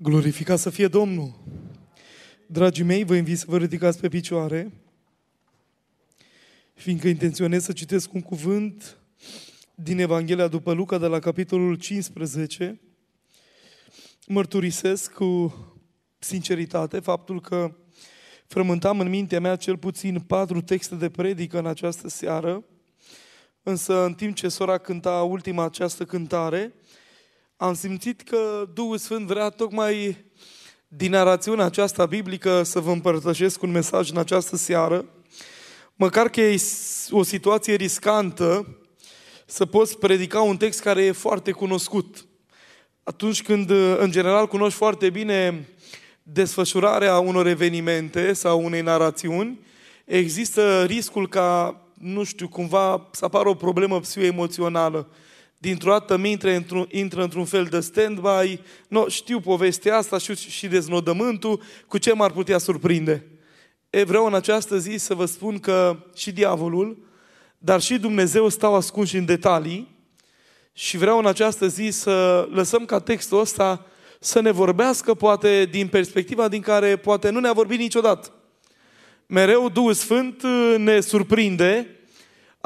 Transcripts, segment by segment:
Glorificat să fie Domnul! Dragii mei, vă invit să vă ridicați pe picioare, fiindcă intenționez să citesc un cuvânt din Evanghelia după Luca, de la capitolul 15. Mărturisesc cu sinceritate faptul că frământam în mintea mea cel puțin patru texte de predică în această seară, însă în timp ce sora cânta ultima această cântare, am simțit că Duhul Sfânt vrea tocmai din narațiunea aceasta biblică să vă împărtășesc un mesaj în această seară, măcar că e o situație riscantă să poți predica un text care e foarte cunoscut. Atunci când, în general, cunoști foarte bine desfășurarea unor evenimente sau unei narațiuni, există riscul ca, nu știu, cumva să apară o problemă psihoemoțională dintr-o dată mi intră, într-un, intră într-un fel de stand-by, no, știu povestea asta, știu și deznodământul, cu ce m-ar putea surprinde. E, vreau în această zi să vă spun că și diavolul, dar și Dumnezeu stau ascunși în detalii și vreau în această zi să lăsăm ca textul ăsta să ne vorbească poate din perspectiva din care poate nu ne-a vorbit niciodată. Mereu Duhul Sfânt ne surprinde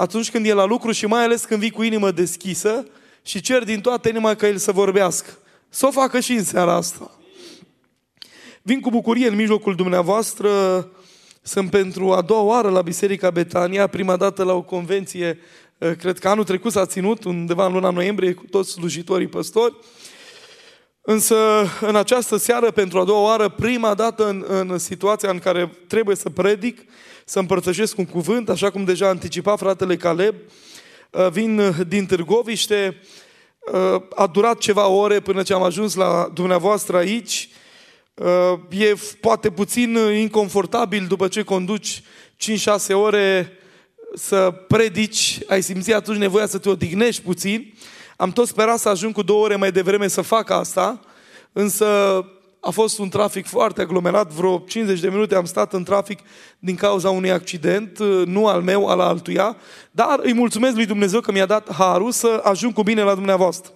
atunci când e la lucru și mai ales când vii cu inimă deschisă și cer din toată inima ca El să vorbească. Să o facă și în seara asta. Vin cu bucurie în mijlocul dumneavoastră, sunt pentru a doua oară la Biserica Betania, prima dată la o convenție, eh, cred că anul trecut s-a ținut, undeva în luna noiembrie, cu toți slujitorii păstori. Însă, în această seară, pentru a doua oară, prima dată în, în situația în care trebuie să predic, să împărtășesc un cuvânt, așa cum deja anticipa fratele Caleb. Uh, vin uh, din Târgoviște, uh, a durat ceva ore până ce am ajuns la dumneavoastră aici. E poate puțin inconfortabil după ce conduci 5-6 ore să predici, ai simțit atunci nevoia să te odihnești puțin. Am tot sperat să ajung cu două ore mai devreme să fac asta, însă a fost un trafic foarte aglomerat, vreo 50 de minute am stat în trafic din cauza unui accident, nu al meu, al altuia, dar îi mulțumesc lui Dumnezeu că mi-a dat harul să ajung cu bine la dumneavoastră.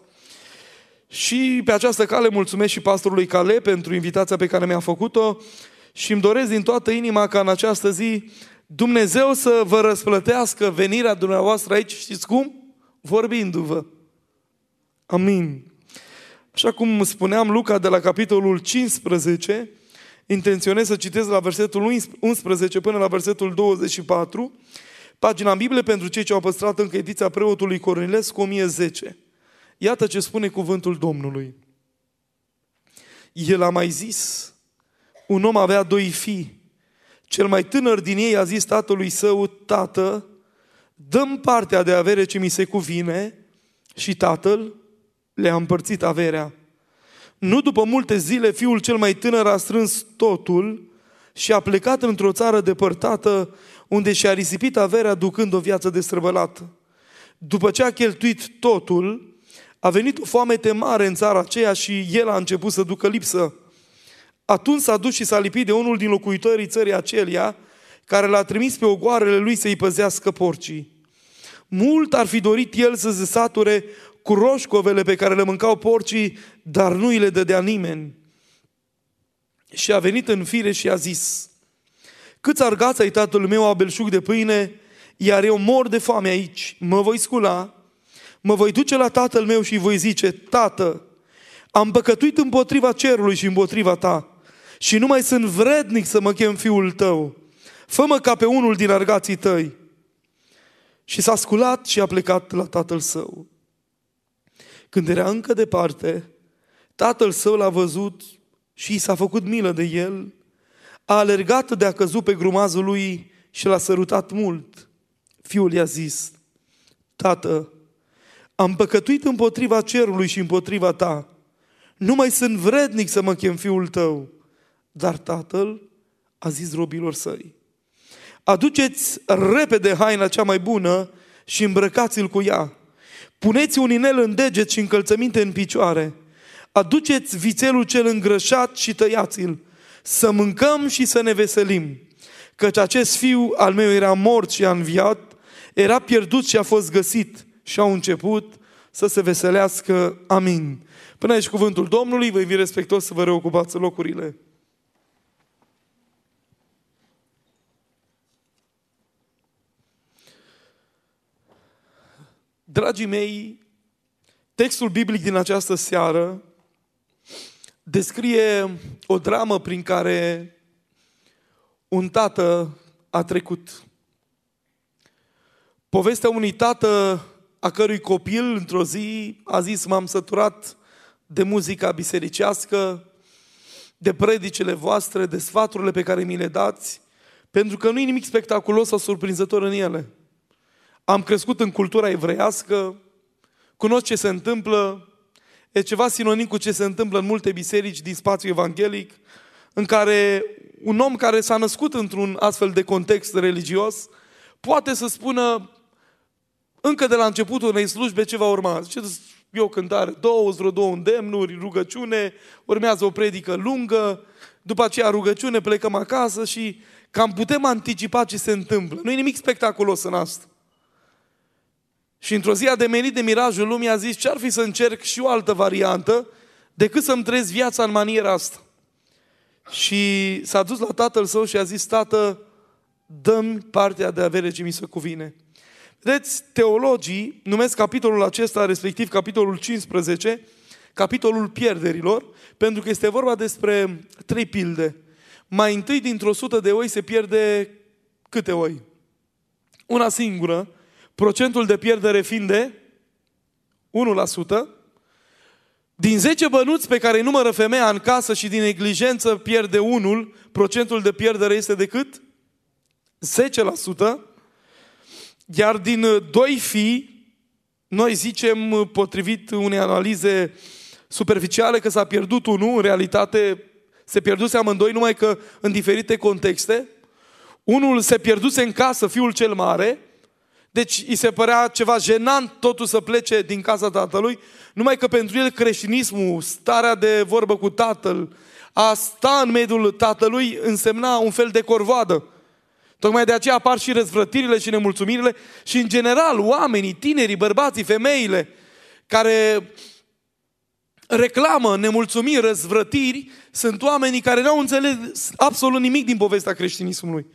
Și pe această cale mulțumesc și pastorului Cale pentru invitația pe care mi-a făcut-o și îmi doresc din toată inima ca în această zi Dumnezeu să vă răsplătească venirea dumneavoastră aici, știți cum? Vorbindu-vă. Amin. Așa cum spuneam, Luca de la capitolul 15, intenționez să citesc la versetul 11 până la versetul 24, pagina în Biblie pentru cei ce au păstrat încă ediția preotului Cornilescu 1010. Iată ce spune cuvântul Domnului. El a mai zis, un om avea doi fii. Cel mai tânăr din ei a zis tatălui său, tată, dăm partea de avere ce mi se cuvine și tatăl le-a împărțit averea. Nu după multe zile, fiul cel mai tânăr a strâns totul și a plecat într-o țară depărtată, unde și-a risipit averea ducând o viață destrăvălată. După ce a cheltuit totul, a venit o foamete mare în țara aceea și el a început să ducă lipsă. Atunci s-a dus și s-a lipit de unul din locuitorii țării acelea, care l-a trimis pe ogoarele lui să-i păzească porcii. Mult ar fi dorit el să se sature cu roșcovele pe care le mâncau porcii, dar nu îi le dădea nimeni. Și a venit în fire și a zis, câți argați ai tatăl meu au belșug de pâine, iar eu mor de foame aici, mă voi scula, mă voi duce la tatăl meu și voi zice, tată, am păcătuit împotriva cerului și împotriva ta și nu mai sunt vrednic să mă chem fiul tău. Fă-mă ca pe unul din argații tăi. Și s-a sculat și a plecat la tatăl său. Când era încă departe, tatăl său l-a văzut și i s-a făcut milă de el, a alergat de a căzut pe grumazul lui și l-a sărutat mult. Fiul i-a zis, Tată, am păcătuit împotriva cerului și împotriva ta. Nu mai sunt vrednic să mă chem fiul tău. Dar tatăl a zis robilor săi, aduceți repede haina cea mai bună și îmbrăcați-l cu ea Puneți un inel în deget și încălțăminte în picioare. Aduceți vițelul cel îngrășat și tăiați-l. Să mâncăm și să ne veselim. Căci acest fiu al meu era mort și a înviat, era pierdut și a fost găsit. Și au început să se veselească. Amin. Până aici cuvântul Domnului, vă invit respectos să vă reocupați locurile. Dragii mei, textul biblic din această seară descrie o dramă prin care un tată a trecut. Povestea unui tată a cărui copil într-o zi a zis m-am săturat de muzica bisericească, de predicele voastre, de sfaturile pe care mi le dați, pentru că nu e nimic spectaculos sau surprinzător în ele. Am crescut în cultura evreiască, cunosc ce se întâmplă, e ceva sinonim cu ce se întâmplă în multe biserici din spațiu evanghelic, în care un om care s-a născut într-un astfel de context religios poate să spună încă de la începutul unei slujbe ce va urma. Zice, e o cântare, două, vreo două îndemnuri, rugăciune, urmează o predică lungă, după aceea rugăciune, plecăm acasă și cam putem anticipa ce se întâmplă. Nu e nimic spectaculos în asta. Și într-o zi a demenit de mirajul lumii, a zis, ce-ar fi să încerc și o altă variantă decât să-mi trăiesc viața în maniera asta. Și s-a dus la tatăl său și a zis, tată, dă-mi partea de avere ce mi se cuvine. Vedeți, teologii numesc capitolul acesta, respectiv capitolul 15, capitolul pierderilor, pentru că este vorba despre trei pilde. Mai întâi, dintr-o sută de oi se pierde câte oi? Una singură, procentul de pierdere fiind de 1%, din 10 bănuți pe care îi numără femeia în casă și din neglijență pierde unul, procentul de pierdere este de cât? 10%. Iar din doi fii, noi zicem, potrivit unei analize superficiale, că s-a pierdut unul, în realitate se pierduse amândoi, numai că în diferite contexte. Unul se pierduse în casă, fiul cel mare, deci îi se părea ceva jenant totul să plece din casa tatălui, numai că pentru el creștinismul, starea de vorbă cu tatăl, a sta în mediul tatălui însemna un fel de corvoadă. Tocmai de aceea apar și răzvrătirile și nemulțumirile și în general oamenii, tinerii, bărbații, femeile care reclamă nemulțumiri, răzvrătiri, sunt oamenii care nu au înțeles absolut nimic din povestea creștinismului.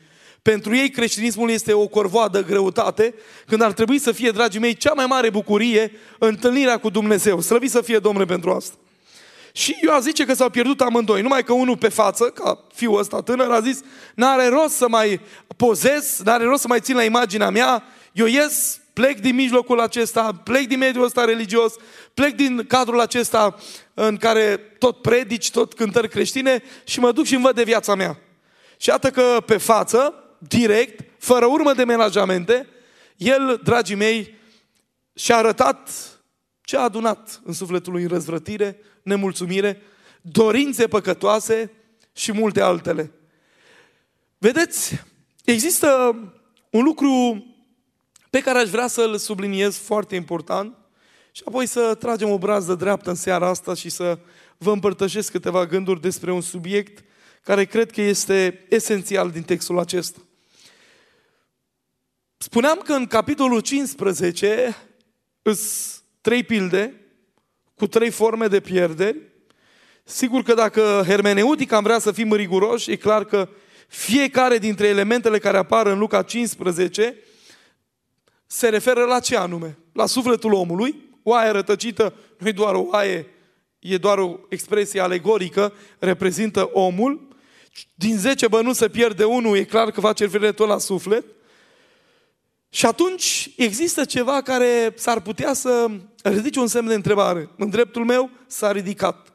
Pentru ei creștinismul este o corvoadă greutate, când ar trebui să fie, dragii mei, cea mai mare bucurie întâlnirea cu Dumnezeu. Slăvit să fie Domnule pentru asta. Și eu a zice că s-au pierdut amândoi, numai că unul pe față, ca fiul ăsta tânăr, a zis, n-are rost să mai pozez, n-are rost să mai țin la imaginea mea, eu ies, plec din mijlocul acesta, plec din mediul ăsta religios, plec din cadrul acesta în care tot predici, tot cântări creștine și mă duc și îmi văd de viața mea. Și iată că pe față, direct, fără urmă de menajamente, el, dragii mei, și-a arătat ce a adunat în sufletul lui în răzvrătire, nemulțumire, dorințe păcătoase și multe altele. Vedeți, există un lucru pe care aș vrea să-l subliniez foarte important și apoi să tragem o brază dreaptă în seara asta și să vă împărtășesc câteva gânduri despre un subiect care cred că este esențial din textul acesta. Spuneam că în capitolul 15 îs trei pilde cu trei forme de pierderi. Sigur că dacă hermeneutic am vrea să fim riguroși, e clar că fiecare dintre elementele care apar în Luca 15 se referă la ce anume? La sufletul omului. Oaia rătăcită nu e doar o oaie, e doar o expresie alegorică, reprezintă omul. Din 10 bănuți se pierde unul, e clar că face referire tot la suflet. Și atunci există ceva care s-ar putea să ridice un semn de întrebare. În dreptul meu s-a ridicat.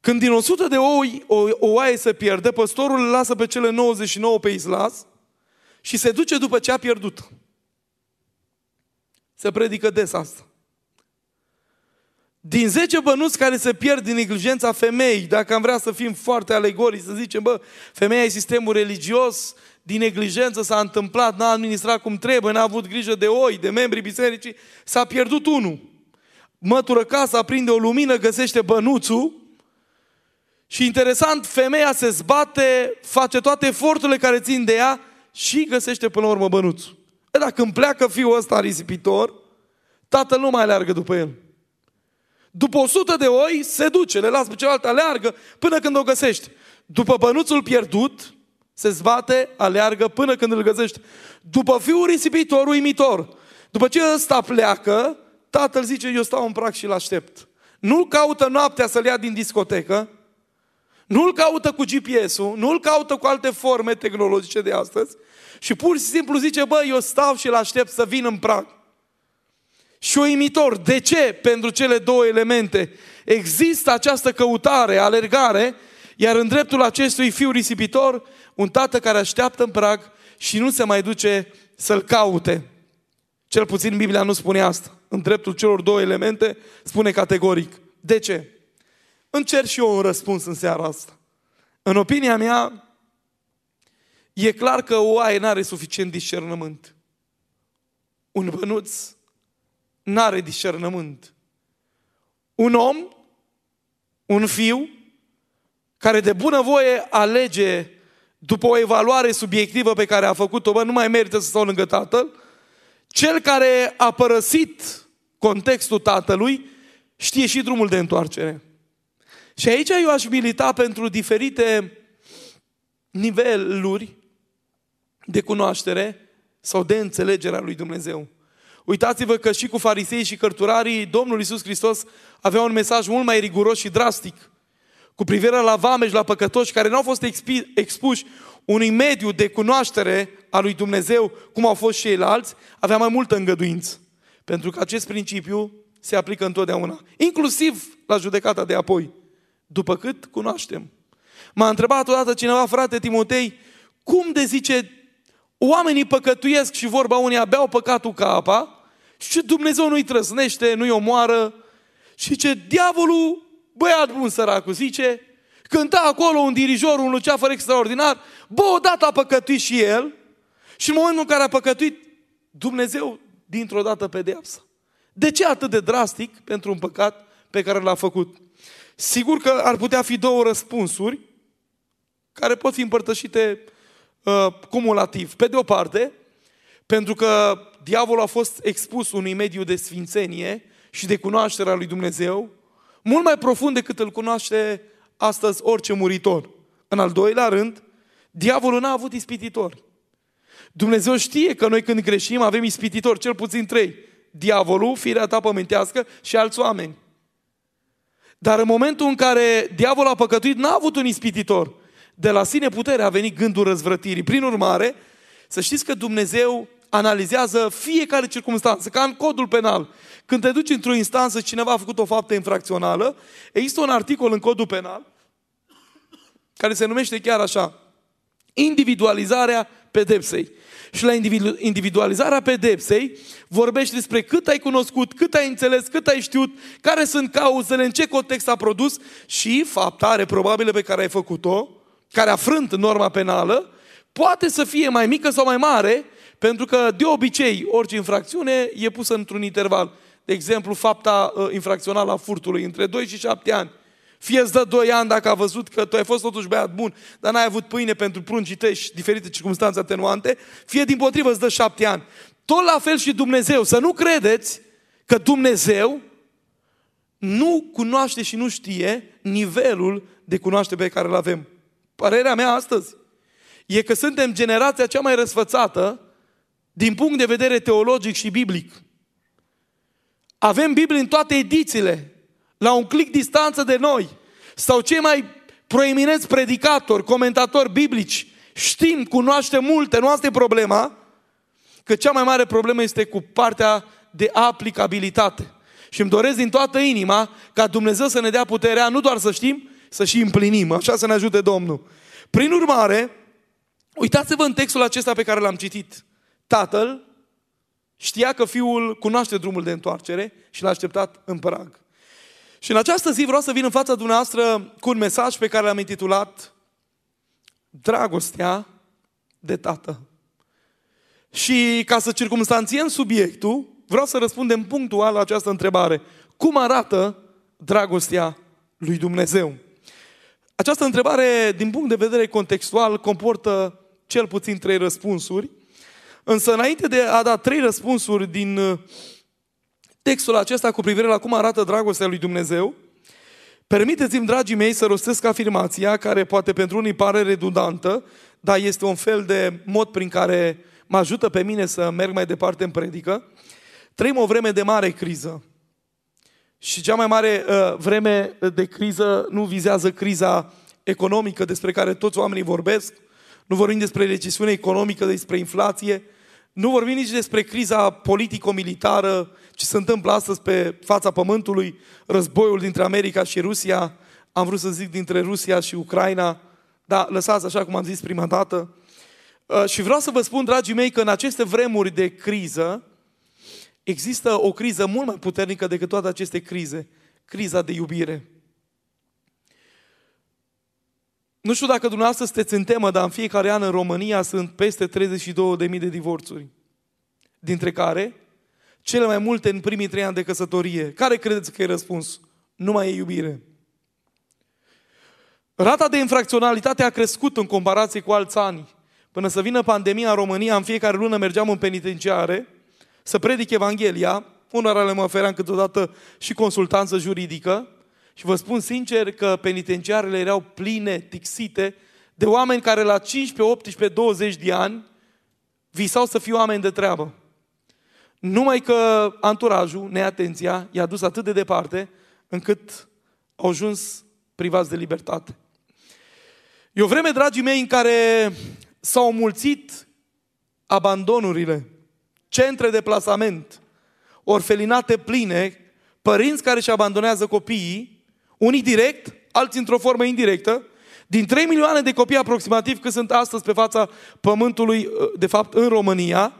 Când din 100 de oi o, o oaie se pierde, păstorul îl lasă pe cele 99 pe islas și se duce după ce a pierdut. Se predică des asta. Din 10 bănuți care se pierd din neglijența femeii, dacă am vrea să fim foarte alegorii, să zicem, bă, femeia e sistemul religios, din neglijență s-a întâmplat, n-a administrat cum trebuie, n-a avut grijă de oi, de membrii bisericii, s-a pierdut unul. Mătură casa, prinde o lumină, găsește bănuțul și interesant, femeia se zbate, face toate eforturile care țin de ea și găsește până la urmă bănuțul. E dacă îmi pleacă fiul ăsta risipitor, tatăl nu mai aleargă după el. După o sută de oi se duce, le lasă pe celălalt, aleargă până când o găsești. După bănuțul pierdut, se zbate, aleargă până când îl găsești. După fiul risipitor, uimitor. După ce ăsta pleacă, tatăl zice, eu stau în prag și-l aștept. Nu-l caută noaptea să-l ia din discotecă, nu-l caută cu GPS-ul, nu-l caută cu alte forme tehnologice de astăzi și pur și simplu zice, bă, eu stau și-l aștept să vină în prag. Și uimitor, de ce pentru cele două elemente există această căutare, alergare, iar în dreptul acestui fiu risipitor, un tată care așteaptă în prag și nu se mai duce să-l caute. Cel puțin Biblia nu spune asta. În dreptul celor două elemente spune categoric. De ce? Încerc și eu un răspuns în seara asta. În opinia mea, e clar că o aie n-are suficient discernământ. Un bănuț n-are discernământ. Un om, un fiu, care de bunăvoie alege după o evaluare subiectivă pe care a făcut-o, bă, nu mai merită să stau lângă tatăl, cel care a părăsit contextul tatălui știe și drumul de întoarcere. Și aici eu aș milita pentru diferite niveluri de cunoaștere sau de înțelegere a lui Dumnezeu. Uitați-vă că și cu farisei și cărturarii, Domnul Iisus Hristos avea un mesaj mult mai riguros și drastic cu privire la vameși, la păcătoși care nu au fost expuși unui mediu de cunoaștere a lui Dumnezeu, cum au fost și ceilalți, avea mai multă îngăduință. Pentru că acest principiu se aplică întotdeauna, inclusiv la judecata de apoi, după cât cunoaștem. M-a întrebat odată cineva, frate Timotei, cum de zice, oamenii păcătuiesc și vorba unii beau păcatul ca apa și Dumnezeu nu-i trăsnește, nu-i omoară și ce diavolul, băiat bun săracul, zice, cânta acolo un dirijor, un luceafăr extraordinar, bă, odată a păcătuit și el și în momentul în care a păcătuit, Dumnezeu dintr-o dată pedeapsa. De ce atât de drastic pentru un păcat pe care l-a făcut? Sigur că ar putea fi două răspunsuri care pot fi împărtășite uh, cumulativ. Pe de o parte, pentru că diavolul a fost expus unui mediu de sfințenie și de cunoașterea lui Dumnezeu, mult mai profund decât îl cunoaște astăzi orice muritor. În al doilea rând, diavolul n-a avut ispititori. Dumnezeu știe că noi când greșim avem ispititori, cel puțin trei. Diavolul, firea ta pământească și alți oameni. Dar în momentul în care diavolul a păcătuit, n-a avut un ispititor. De la sine putere a venit gândul răzvrătirii. Prin urmare, să știți că Dumnezeu analizează fiecare circunstanță, ca în codul penal. Când te duci într-o instanță și cineva a făcut o faptă infracțională, există un articol în codul penal care se numește chiar așa, individualizarea pedepsei. Și la individualizarea pedepsei vorbești despre cât ai cunoscut, cât ai înțeles, cât ai știut, care sunt cauzele, în ce context a produs și faptare probabilă pe care ai făcut-o, care a frânt norma penală, poate să fie mai mică sau mai mare, pentru că de obicei orice infracțiune e pusă într-un interval. De exemplu, fapta uh, infracțională a furtului între 2 și 7 ani. Fie îți dă 2 ani dacă a văzut că tu ai fost totuși băiat bun, dar n-ai avut pâine pentru pruncii tăi și diferite circunstanțe atenuante, fie din potrivă îți dă 7 ani. Tot la fel și Dumnezeu. Să nu credeți că Dumnezeu nu cunoaște și nu știe nivelul de cunoaștere pe care îl avem. Părerea mea astăzi e că suntem generația cea mai răsfățată din punct de vedere teologic și biblic. Avem Biblie în toate edițiile, la un clic distanță de noi. Sau cei mai proeminenți predicatori, comentatori biblici, știm, cunoaștem multe, nu asta e problema, că cea mai mare problemă este cu partea de aplicabilitate. Și îmi doresc din toată inima ca Dumnezeu să ne dea puterea nu doar să știm, să și împlinim. Așa să ne ajute Domnul. Prin urmare, uitați-vă în textul acesta pe care l-am citit. Tatăl știa că fiul cunoaște drumul de întoarcere și l-a așteptat în prag. Și în această zi vreau să vin în fața dumneavoastră cu un mesaj pe care l-am intitulat Dragostea de tată. Și ca să circumstanțiem subiectul, vreau să răspundem punctual la această întrebare. Cum arată dragostea lui Dumnezeu? Această întrebare, din punct de vedere contextual, comportă cel puțin trei răspunsuri. Însă, înainte de a da trei răspunsuri din uh, textul acesta cu privire la cum arată dragostea lui Dumnezeu, permiteți-mi, dragii mei, să rostesc afirmația care poate pentru unii pare redundantă, dar este un fel de mod prin care mă ajută pe mine să merg mai departe în predică. Trăim o vreme de mare criză. Și cea mai mare uh, vreme de criză nu vizează criza economică despre care toți oamenii vorbesc, nu vorbim despre recesiune economică, despre inflație, nu vorbim nici despre criza politico-militară, ce se întâmplă astăzi pe fața pământului, războiul dintre America și Rusia, am vrut să zic dintre Rusia și Ucraina, dar lăsați așa cum am zis prima dată. Uh, și vreau să vă spun, dragii mei, că în aceste vremuri de criză, există o criză mult mai puternică decât toate aceste crize, criza de iubire. Nu știu dacă dumneavoastră sunteți în temă, dar în fiecare an în România sunt peste 32.000 de divorțuri. Dintre care, cele mai multe în primii trei ani de căsătorie. Care credeți că e răspuns? Nu mai e iubire. Rata de infracționalitate a crescut în comparație cu alți ani. Până să vină pandemia în România, în fiecare lună mergeam în penitenciare să predic Evanghelia. Unora le mă ofeream câteodată și consultanță juridică. Și vă spun sincer că penitenciarele erau pline, tixite, de oameni care la 15, 18, 20 de ani visau să fie oameni de treabă. Numai că anturajul, neatenția, i-a dus atât de departe încât au ajuns privați de libertate. E o vreme, dragii mei, în care s-au mulțit abandonurile, centre de plasament, orfelinate pline, părinți care își abandonează copiii unii direct, alții într-o formă indirectă. Din 3 milioane de copii aproximativ cât sunt astăzi pe fața pământului, uh, de fapt în România,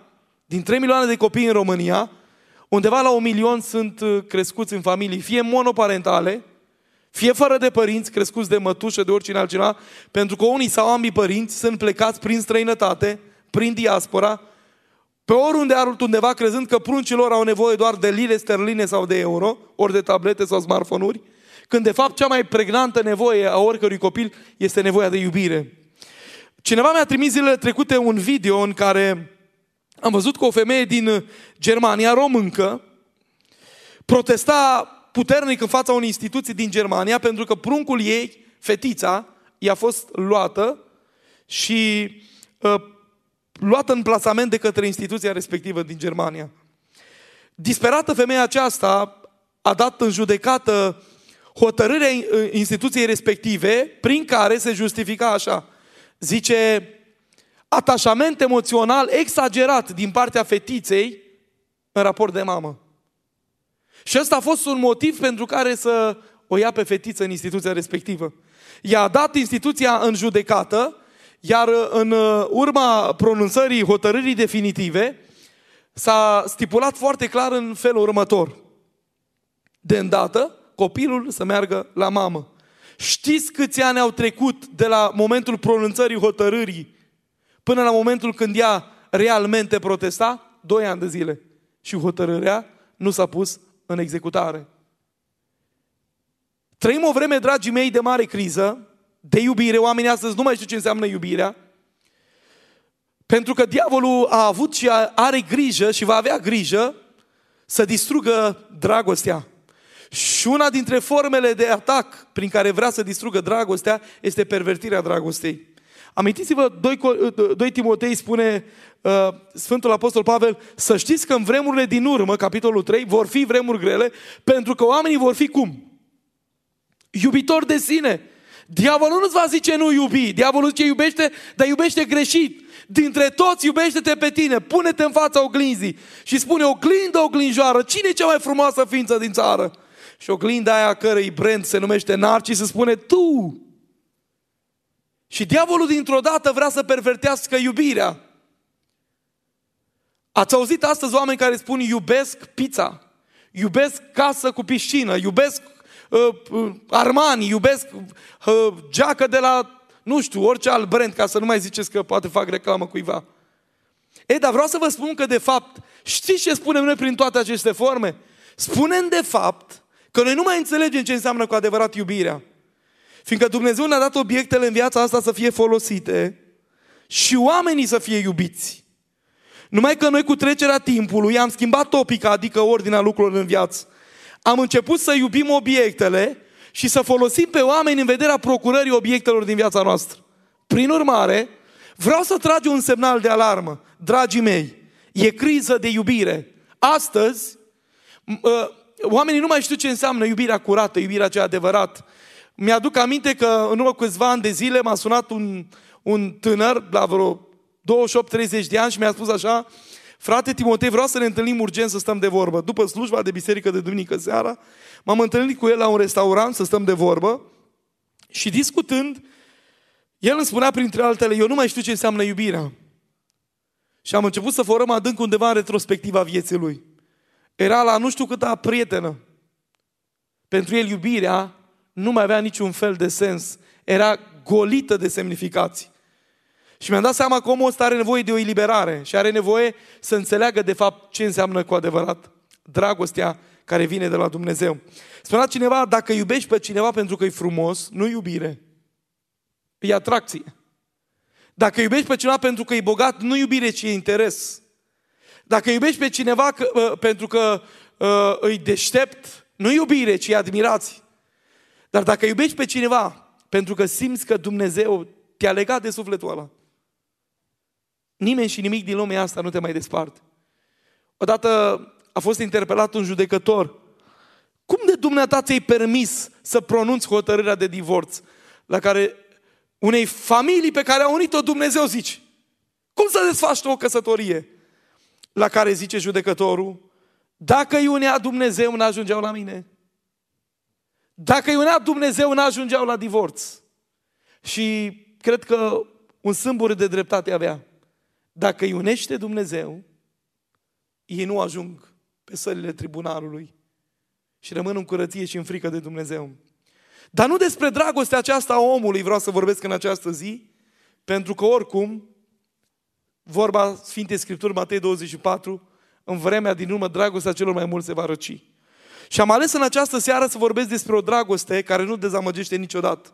din 3 milioane de copii în România, undeva la un milion sunt uh, crescuți în familii, fie monoparentale, fie fără de părinți, crescuți de mătușă, de oricine altceva, pentru că unii sau ambii părinți sunt plecați prin străinătate, prin diaspora, pe oriunde undeva crezând că pruncilor au nevoie doar de lire sterline sau de euro, ori de tablete sau smartphone-uri, când de fapt cea mai pregnantă nevoie a oricărui copil este nevoia de iubire. Cineva mi-a trimis zilele trecute un video în care am văzut că o femeie din Germania, româncă, protesta puternic în fața unei instituții din Germania pentru că pruncul ei, fetița, i-a fost luată și uh, luată în plasament de către instituția respectivă din Germania. Disperată femeia aceasta a dat în judecată hotărârea instituției respective prin care se justifica așa. Zice, atașament emoțional exagerat din partea fetiței în raport de mamă. Și ăsta a fost un motiv pentru care să o ia pe fetiță în instituția respectivă. I-a dat instituția în judecată, iar în urma pronunțării hotărârii definitive, s-a stipulat foarte clar în felul următor. De îndată, copilul să meargă la mamă. Știți câți ani au trecut de la momentul pronunțării hotărârii până la momentul când ea realmente protesta? Doi ani de zile. Și hotărârea nu s-a pus în executare. Trăim o vreme, dragii mei, de mare criză, de iubire. Oamenii astăzi nu mai știu ce înseamnă iubirea. Pentru că diavolul a avut și are grijă și va avea grijă să distrugă dragostea. Și una dintre formele de atac prin care vrea să distrugă dragostea este pervertirea dragostei. Amintiți-vă, 2, 2 Timotei spune uh, Sfântul Apostol Pavel, să știți că în vremurile din urmă, capitolul 3, vor fi vremuri grele, pentru că oamenii vor fi cum? Iubitori de sine. Diavolul nu-ți va zice nu iubi, diavolul zice iubește, dar iubește greșit. Dintre toți iubește-te pe tine, pune-te în fața oglinzii și spune oglindă oglinjoară, cine e cea mai frumoasă ființă din țară? Și oglinda aia cărei brand se numește Narcis se spune tu. Și diavolul dintr-o dată vrea să pervertească iubirea. Ați auzit astăzi oameni care spun iubesc pizza, iubesc casă cu piscină, iubesc uh, uh, Armani, iubesc uh, geacă de la, nu știu, orice alt brand, ca să nu mai ziceți că poate fac reclamă cuiva. Ei, dar vreau să vă spun că de fapt, știți ce spunem noi prin toate aceste forme? Spunem de fapt Că noi nu mai înțelegem ce înseamnă cu adevărat iubirea. Fiindcă Dumnezeu ne-a dat obiectele în viața asta să fie folosite și oamenii să fie iubiți. Numai că noi cu trecerea timpului am schimbat topica, adică ordinea lucrurilor în viață. Am început să iubim obiectele și să folosim pe oameni în vederea procurării obiectelor din viața noastră. Prin urmare, vreau să tragi un semnal de alarmă. Dragii mei, e criză de iubire. Astăzi, ă, oamenii nu mai știu ce înseamnă iubirea curată, iubirea cea adevărată. Mi-aduc aminte că în urmă câțiva ani de zile m-a sunat un, un tânăr la vreo 28-30 de ani și mi-a spus așa, frate Timotei, vreau să ne întâlnim urgent să stăm de vorbă. După slujba de biserică de duminică seara, m-am întâlnit cu el la un restaurant să stăm de vorbă și discutând, el îmi spunea printre altele, eu nu mai știu ce înseamnă iubirea. Și am început să forăm adânc undeva în retrospectiva vieții lui. Era la nu știu câta prietenă. Pentru el iubirea nu mai avea niciun fel de sens. Era golită de semnificații. Și mi-am dat seama că omul ăsta are nevoie de o eliberare și are nevoie să înțeleagă de fapt ce înseamnă cu adevărat dragostea care vine de la Dumnezeu. Spunea cineva, dacă iubești pe cineva pentru că e frumos, nu iubire, e atracție. Dacă iubești pe cineva pentru că e bogat, nu iubire, ci e interes. Dacă iubești pe cineva că, uh, pentru că uh, îi deștept, nu iubire, ci e admirație. Dar dacă iubești pe cineva pentru că simți că Dumnezeu te-a legat de sufletul ăla, nimeni și nimic din lumea asta nu te mai desparte. Odată a fost interpelat un judecător. Cum de dumneata ți-ai permis să pronunți hotărârea de divorț la care unei familii pe care a unit-o Dumnezeu zici? Cum să desfaci o căsătorie? La care zice judecătorul, dacă îi unea Dumnezeu, n-ajungeau la mine. Dacă îi unea Dumnezeu, n-ajungeau la divorț. Și cred că un sâmbur de dreptate avea. Dacă îi unește Dumnezeu, ei nu ajung pe sălile tribunalului și rămân în curăție și în frică de Dumnezeu. Dar nu despre dragostea aceasta a omului vreau să vorbesc în această zi, pentru că oricum, vorba Sfintei Scripturi, Matei 24, în vremea din urmă, dragostea celor mai mulți se va răci. Și am ales în această seară să vorbesc despre o dragoste care nu dezamăgește niciodată.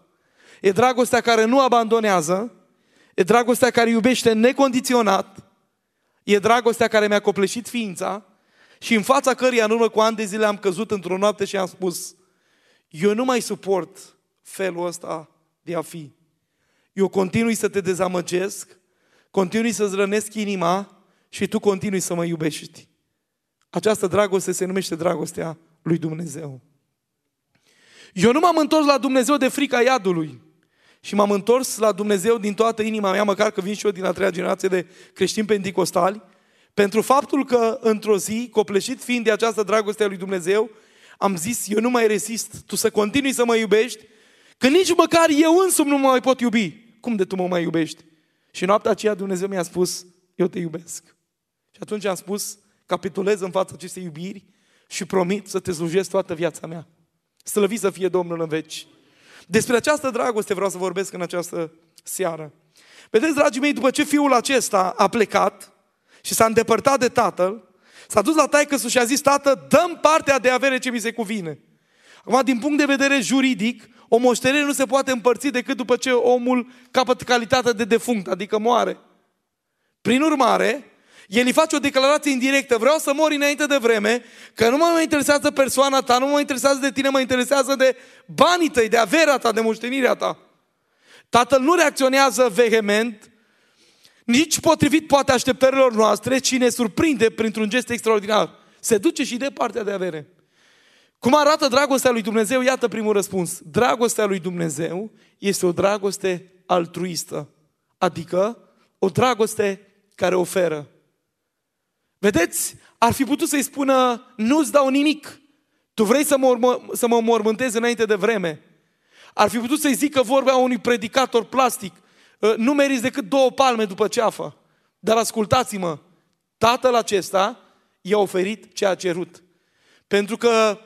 E dragostea care nu abandonează, e dragostea care iubește necondiționat, e dragostea care mi-a copleșit ființa și în fața căreia în urmă cu ani de zile am căzut într-o noapte și am spus, eu nu mai suport felul ăsta de a fi. Eu continui să te dezamăgesc, continui să-ți rănesc inima și tu continui să mă iubești. Această dragoste se numește dragostea lui Dumnezeu. Eu nu m-am întors la Dumnezeu de frica iadului. Și m-am întors la Dumnezeu din toată inima mea, măcar că vin și eu din a treia generație de creștini pentecostali, pentru faptul că într-o zi, copleșit fiind de această dragoste a lui Dumnezeu, am zis, eu nu mai rezist, tu să continui să mă iubești, că nici măcar eu însumi nu mă mai pot iubi. Cum de tu mă mai iubești? Și noaptea aceea Dumnezeu mi-a spus, eu te iubesc. Și atunci am spus, capitulez în fața acestei iubiri și promit să te slujesc toată viața mea. Slăvit să fie Domnul în veci. Despre această dragoste vreau să vorbesc în această seară. Vedeți, dragii mei, după ce fiul acesta a plecat și s-a îndepărtat de tatăl, s-a dus la taică și a zis, tată, dăm partea de avere ce mi se cuvine. Acum, din punct de vedere juridic, o moștenire nu se poate împărți decât după ce omul capătă calitatea de defunct, adică moare. Prin urmare, el îi face o declarație indirectă, vreau să mori înainte de vreme, că nu mă mai interesează persoana ta, nu mă interesează de tine, mă interesează de banii tăi, de averea ta, de moștenirea ta. Tatăl nu reacționează vehement, nici potrivit poate așteptărilor noastre, ci ne surprinde printr-un gest extraordinar. Se duce și de partea de avere. Cum arată dragostea lui Dumnezeu? Iată primul răspuns. Dragostea lui Dumnezeu este o dragoste altruistă, adică o dragoste care oferă. Vedeți? Ar fi putut să-i spună, nu-ți dau nimic. Tu vrei să mă, să mă mormântezi înainte de vreme. Ar fi putut să-i zică vorbea unui predicator plastic. Ă, nu meriți decât două palme după ceafă. Dar ascultați-mă, tatăl acesta i-a oferit ce a cerut. Pentru că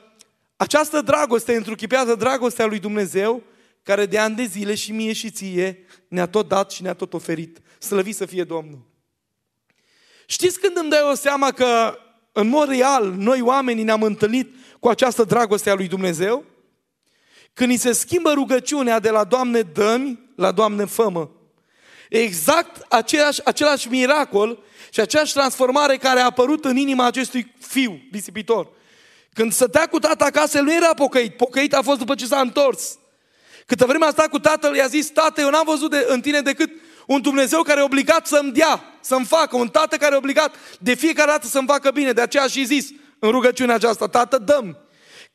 această dragoste întruchipează dragostea lui Dumnezeu, care de ani de zile și mie și ție ne-a tot dat și ne-a tot oferit. Slăvit să fie Domnul! Știți când îmi dai o seama că în mod real noi oamenii ne-am întâlnit cu această dragoste a lui Dumnezeu? Când ni se schimbă rugăciunea de la Doamne dă la Doamne fămă. exact aceeași, același miracol și aceeași transformare care a apărut în inima acestui fiu disipitor. Când stătea cu tata acasă, el nu era pocăit. Pocăit a fost după ce s-a întors. Câtă vreme a stat cu tatăl, i-a zis, tată, eu n-am văzut de, în tine decât un Dumnezeu care e obligat să-mi dea, să-mi facă, un tată care e obligat de fiecare dată să-mi facă bine. De aceea și zis în rugăciunea aceasta, tată, dăm.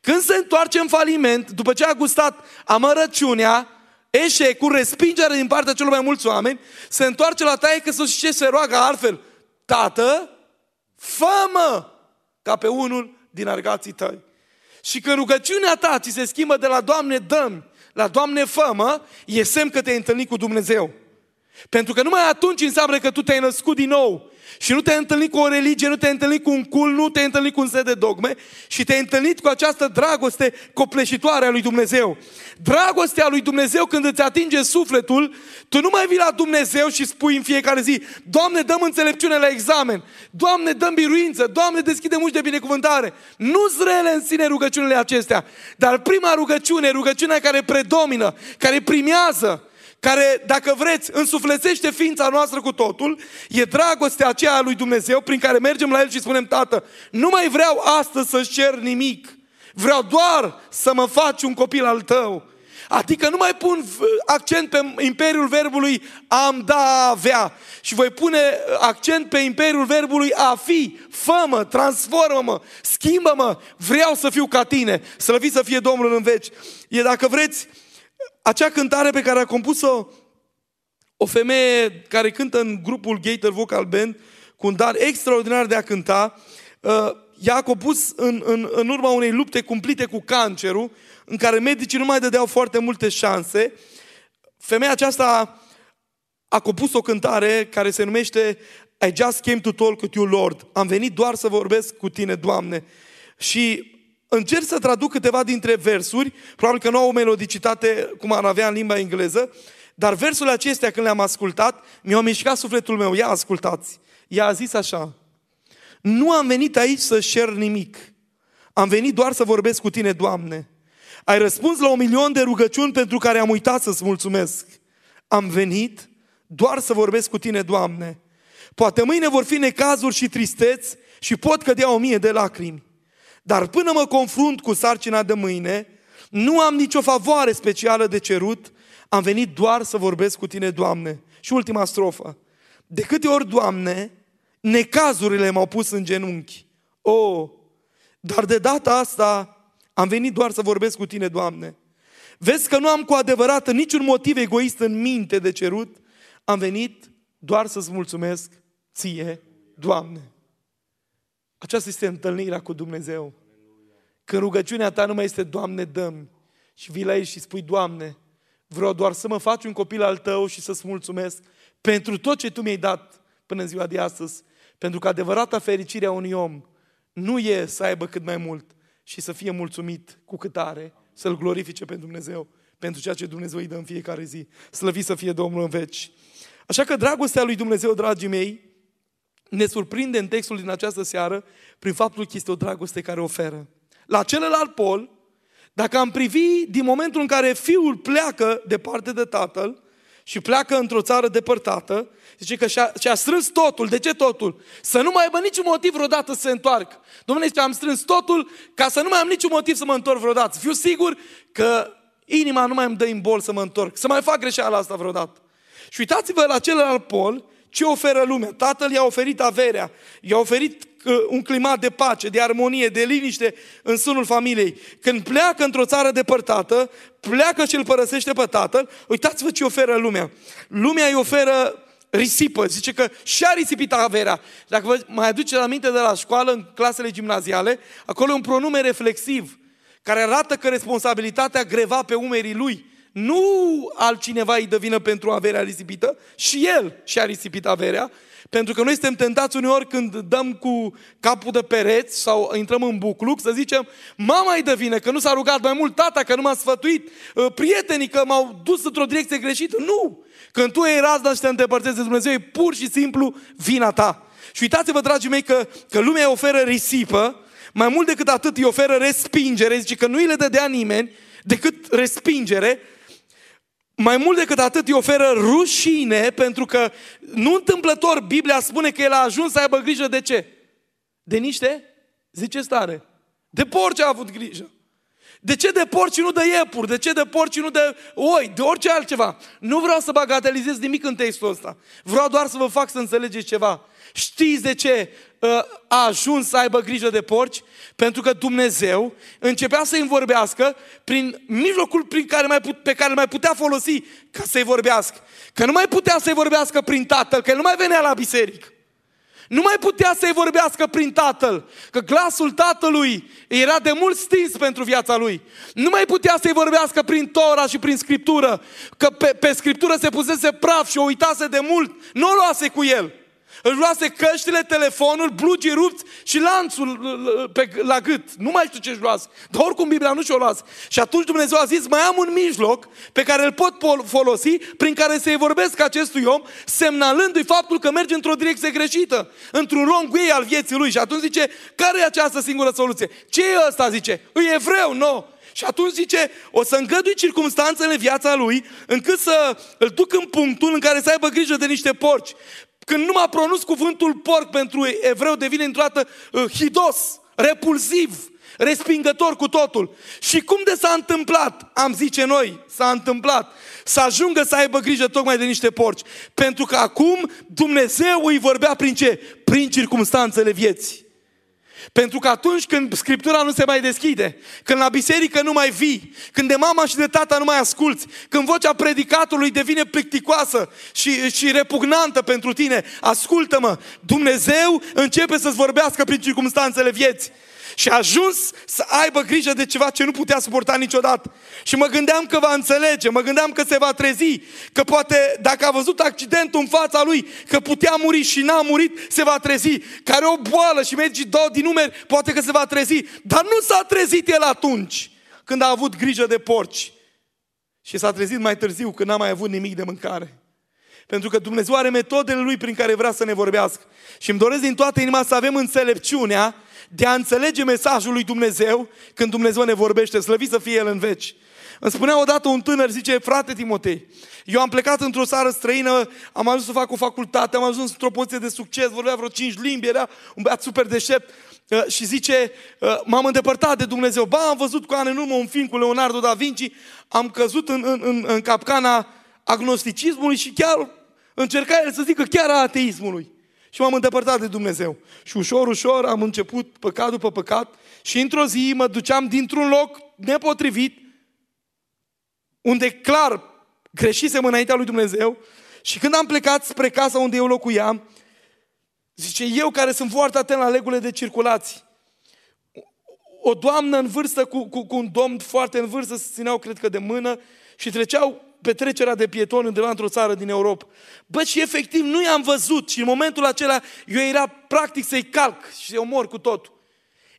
Când se întoarce în faliment, după ce a gustat amărăciunea, eșecul, respingerea din partea celor mai mulți oameni, se întoarce la taie că să și ce se roagă altfel. Tată, fă ca pe unul din argații tăi. Și când rugăciunea ta ți se schimbă de la Doamne dăm la Doamne fămă, e semn că te-ai întâlnit cu Dumnezeu. Pentru că numai atunci înseamnă că tu te-ai născut din nou. Și nu te-ai întâlnit cu o religie, nu te-ai întâlnit cu un cul, nu te-ai întâlnit cu un set de dogme și te-ai întâlnit cu această dragoste copleșitoare a lui Dumnezeu. Dragostea lui Dumnezeu când îți atinge sufletul, tu nu mai vii la Dumnezeu și spui în fiecare zi, Doamne, dăm înțelepciune la examen, Doamne, dăm biruință, Doamne, deschide uși de binecuvântare. Nu zrele în sine rugăciunile acestea, dar prima rugăciune, rugăciunea care predomină, care primează, care, dacă vreți, însuflețește ființa noastră cu totul, e dragostea aceea a lui Dumnezeu prin care mergem la El și spunem, Tată, nu mai vreau astăzi să-ți cer nimic, vreau doar să mă faci un copil al Tău. Adică nu mai pun accent pe imperiul verbului am da avea și voi pune accent pe imperiul verbului a fi. Fă-mă, transformă-mă, schimbă-mă, vreau să fiu ca tine, să fii să fie Domnul în veci. E dacă vreți, acea cântare pe care a compus-o o femeie care cântă în grupul Gator Vocal Band cu un dar extraordinar de a cânta, uh, ea a compus în, în, în urma unei lupte cumplite cu cancerul, în care medicii nu mai dădeau foarte multe șanse. Femeia aceasta a compus o cântare care se numește I just came to talk with you, Lord. Am venit doar să vorbesc cu tine, Doamne. Și încerc să traduc câteva dintre versuri, probabil că nu au o melodicitate cum ar avea în limba engleză, dar versurile acestea când le-am ascultat, mi-au mișcat sufletul meu. Ia ascultați. Ea a zis așa, nu am venit aici să șer nimic. Am venit doar să vorbesc cu tine, Doamne. Ai răspuns la un milion de rugăciuni pentru care am uitat să-ți mulțumesc. Am venit doar să vorbesc cu tine, Doamne. Poate mâine vor fi necazuri și tristeți și pot cădea o mie de lacrimi. Dar până mă confrunt cu sarcina de mâine, nu am nicio favoare specială de cerut, am venit doar să vorbesc cu tine, Doamne. Și ultima strofă. De câte ori, Doamne, necazurile m-au pus în genunchi. Oh, dar de data asta am venit doar să vorbesc cu tine, Doamne. Vezi că nu am cu adevărat niciun motiv egoist în minte de cerut. Am venit doar să-ți mulțumesc ție, Doamne. Aceasta este întâlnirea cu Dumnezeu. Când rugăciunea ta nu mai este, Doamne, dăm și vii la ei și spui, Doamne, vreau doar să mă faci un copil al Tău și să-ți mulțumesc pentru tot ce Tu mi-ai dat până în ziua de astăzi. Pentru că adevărata fericire a unui om nu e să aibă cât mai mult și să fie mulțumit cu cât are, să-L glorifice pe Dumnezeu, pentru ceea ce Dumnezeu îi dă în fiecare zi. Slăvit să fie Domnul în veci. Așa că dragostea lui Dumnezeu, dragii mei, ne surprinde în textul din această seară prin faptul că este o dragoste care oferă. La celălalt pol, dacă am privi din momentul în care fiul pleacă departe de tatăl și pleacă într-o țară depărtată, zice că și-a, și-a strâns totul. De ce totul? Să nu mai aibă niciun motiv vreodată să se întoarcă. Domnule, zice, am strâns totul ca să nu mai am niciun motiv să mă întorc vreodată. Fiu sigur că inima nu mai îmi dă în bol să mă întorc, să mai fac greșeala asta vreodată. Și uitați-vă la celălalt pol, ce oferă lumea? Tatăl i-a oferit averea, i-a oferit uh, un climat de pace, de armonie, de liniște în sânul familiei. Când pleacă într-o țară depărtată, pleacă și îl părăsește pe tatăl, uitați-vă ce oferă lumea. Lumea îi oferă risipă, zice că și-a risipit averea. Dacă vă mai aduceți aminte de la școală, în clasele gimnaziale, acolo e un pronume reflexiv, care arată că responsabilitatea greva pe umerii lui. Nu altcineva îi dă vină pentru averea risipită, și el și-a risipit averea, pentru că noi suntem tentați uneori când dăm cu capul de pereți sau intrăm în bucluc să zicem mama îi dă vină că nu s-a rugat mai mult, tata că nu m-a sfătuit, ă, prietenii că m-au dus într-o direcție greșită. Nu! Când tu ai razna și te îndepărtezi de Dumnezeu, e pur și simplu vina ta. Și uitați-vă, dragii mei, că, că lumea oferă risipă, mai mult decât atât îi oferă respingere, zice că nu îi le dădea nimeni, decât respingere, mai mult decât atât îi oferă rușine pentru că nu întâmplător Biblia spune că el a ajuns să aibă grijă de ce? De niște, zice stare, de porci a avut grijă. De ce de porci nu de iepuri? De ce de porci nu de oi? De orice altceva. Nu vreau să bagatelizez nimic în textul ăsta. Vreau doar să vă fac să înțelegeți ceva. Știți de ce uh, a ajuns să aibă grijă de porci? Pentru că Dumnezeu începea să-i vorbească prin mijlocul prin care mai put, pe care îl mai putea folosi ca să-i vorbească. Că nu mai putea să-i vorbească prin Tatăl, că el nu mai venea la biserică. Nu mai putea să-i vorbească prin tatăl, că glasul tatălui era de mult stins pentru viața lui. Nu mai putea să-i vorbească prin Tora și prin Scriptură, că pe, pe Scriptură se pusese praf și o uitase de mult. Nu o luase cu el. Își luase căștile, telefonul, blugii rupți și lanțul pe, la gât. Nu mai știu ce-și luase. Dar oricum Biblia nu și-o luase. Și atunci Dumnezeu a zis, mai am un mijloc pe care îl pot folosi, prin care să-i vorbesc acestui om, semnalându-i faptul că merge într-o direcție greșită, într-un wrong way al vieții lui. Și atunci zice, care e această singură soluție? Ce e ăsta, zice? Îi evreu, nu. Și atunci zice, o să îngădui circumstanțele viața lui, încât să îl duc în punctul în care să aibă grijă de niște porci. Când nu m-a pronunț cuvântul porc pentru evreu, devine într-o dată uh, hidos, repulsiv, respingător cu totul. Și cum de s-a întâmplat? Am zice noi, s-a întâmplat să ajungă să aibă grijă tocmai de niște porci. Pentru că acum Dumnezeu îi vorbea prin ce? Prin circumstanțele vieții. Pentru că atunci când Scriptura nu se mai deschide, când la biserică nu mai vii, când de mama și de tata nu mai asculți, când vocea predicatului devine plicticoasă și, și repugnantă pentru tine, ascultă-mă, Dumnezeu începe să-ți vorbească prin circumstanțele vieții. Și a ajuns să aibă grijă de ceva ce nu putea suporta niciodată. Și mă gândeam că va înțelege, mă gândeam că se va trezi, că poate dacă a văzut accidentul în fața lui, că putea muri și n-a murit, se va trezi. Care o boală și mergi două din numeri, poate că se va trezi. Dar nu s-a trezit el atunci, când a avut grijă de porci. Și s-a trezit mai târziu, când n-a mai avut nimic de mâncare. Pentru că Dumnezeu are metodele Lui prin care vrea să ne vorbească. Și îmi doresc din toată inima să avem înțelepciunea de a înțelege mesajul lui Dumnezeu când Dumnezeu ne vorbește, slăvit să fie El în veci. Îmi spunea odată un tânăr, zice, frate Timotei, eu am plecat într-o țară străină, am ajuns să fac o facultate, am ajuns într-o poziție de succes, vorbea vreo cinci limbi, era un băiat super deștept uh, și zice, uh, m-am îndepărtat de Dumnezeu. Ba, am văzut cu ani în urmă un film cu Leonardo da Vinci, am căzut în, în, în, în capcana agnosticismului și chiar încerca el să zică chiar a ateismului și m-am îndepărtat de Dumnezeu. Și ușor, ușor am început păcat după păcat și într-o zi mă duceam dintr-un loc nepotrivit, unde clar greșisem înaintea lui Dumnezeu și când am plecat spre casa unde eu locuiam, zice, eu care sunt foarte atent la regulile de circulație, o doamnă în vârstă cu, cu, cu un domn foarte în vârstă se țineau, cred că, de mână și treceau petrecerea de pietoni undeva într-o țară din Europa. Bă, și efectiv nu i-am văzut și în momentul acela eu era practic să-i calc și să-i omor cu totul.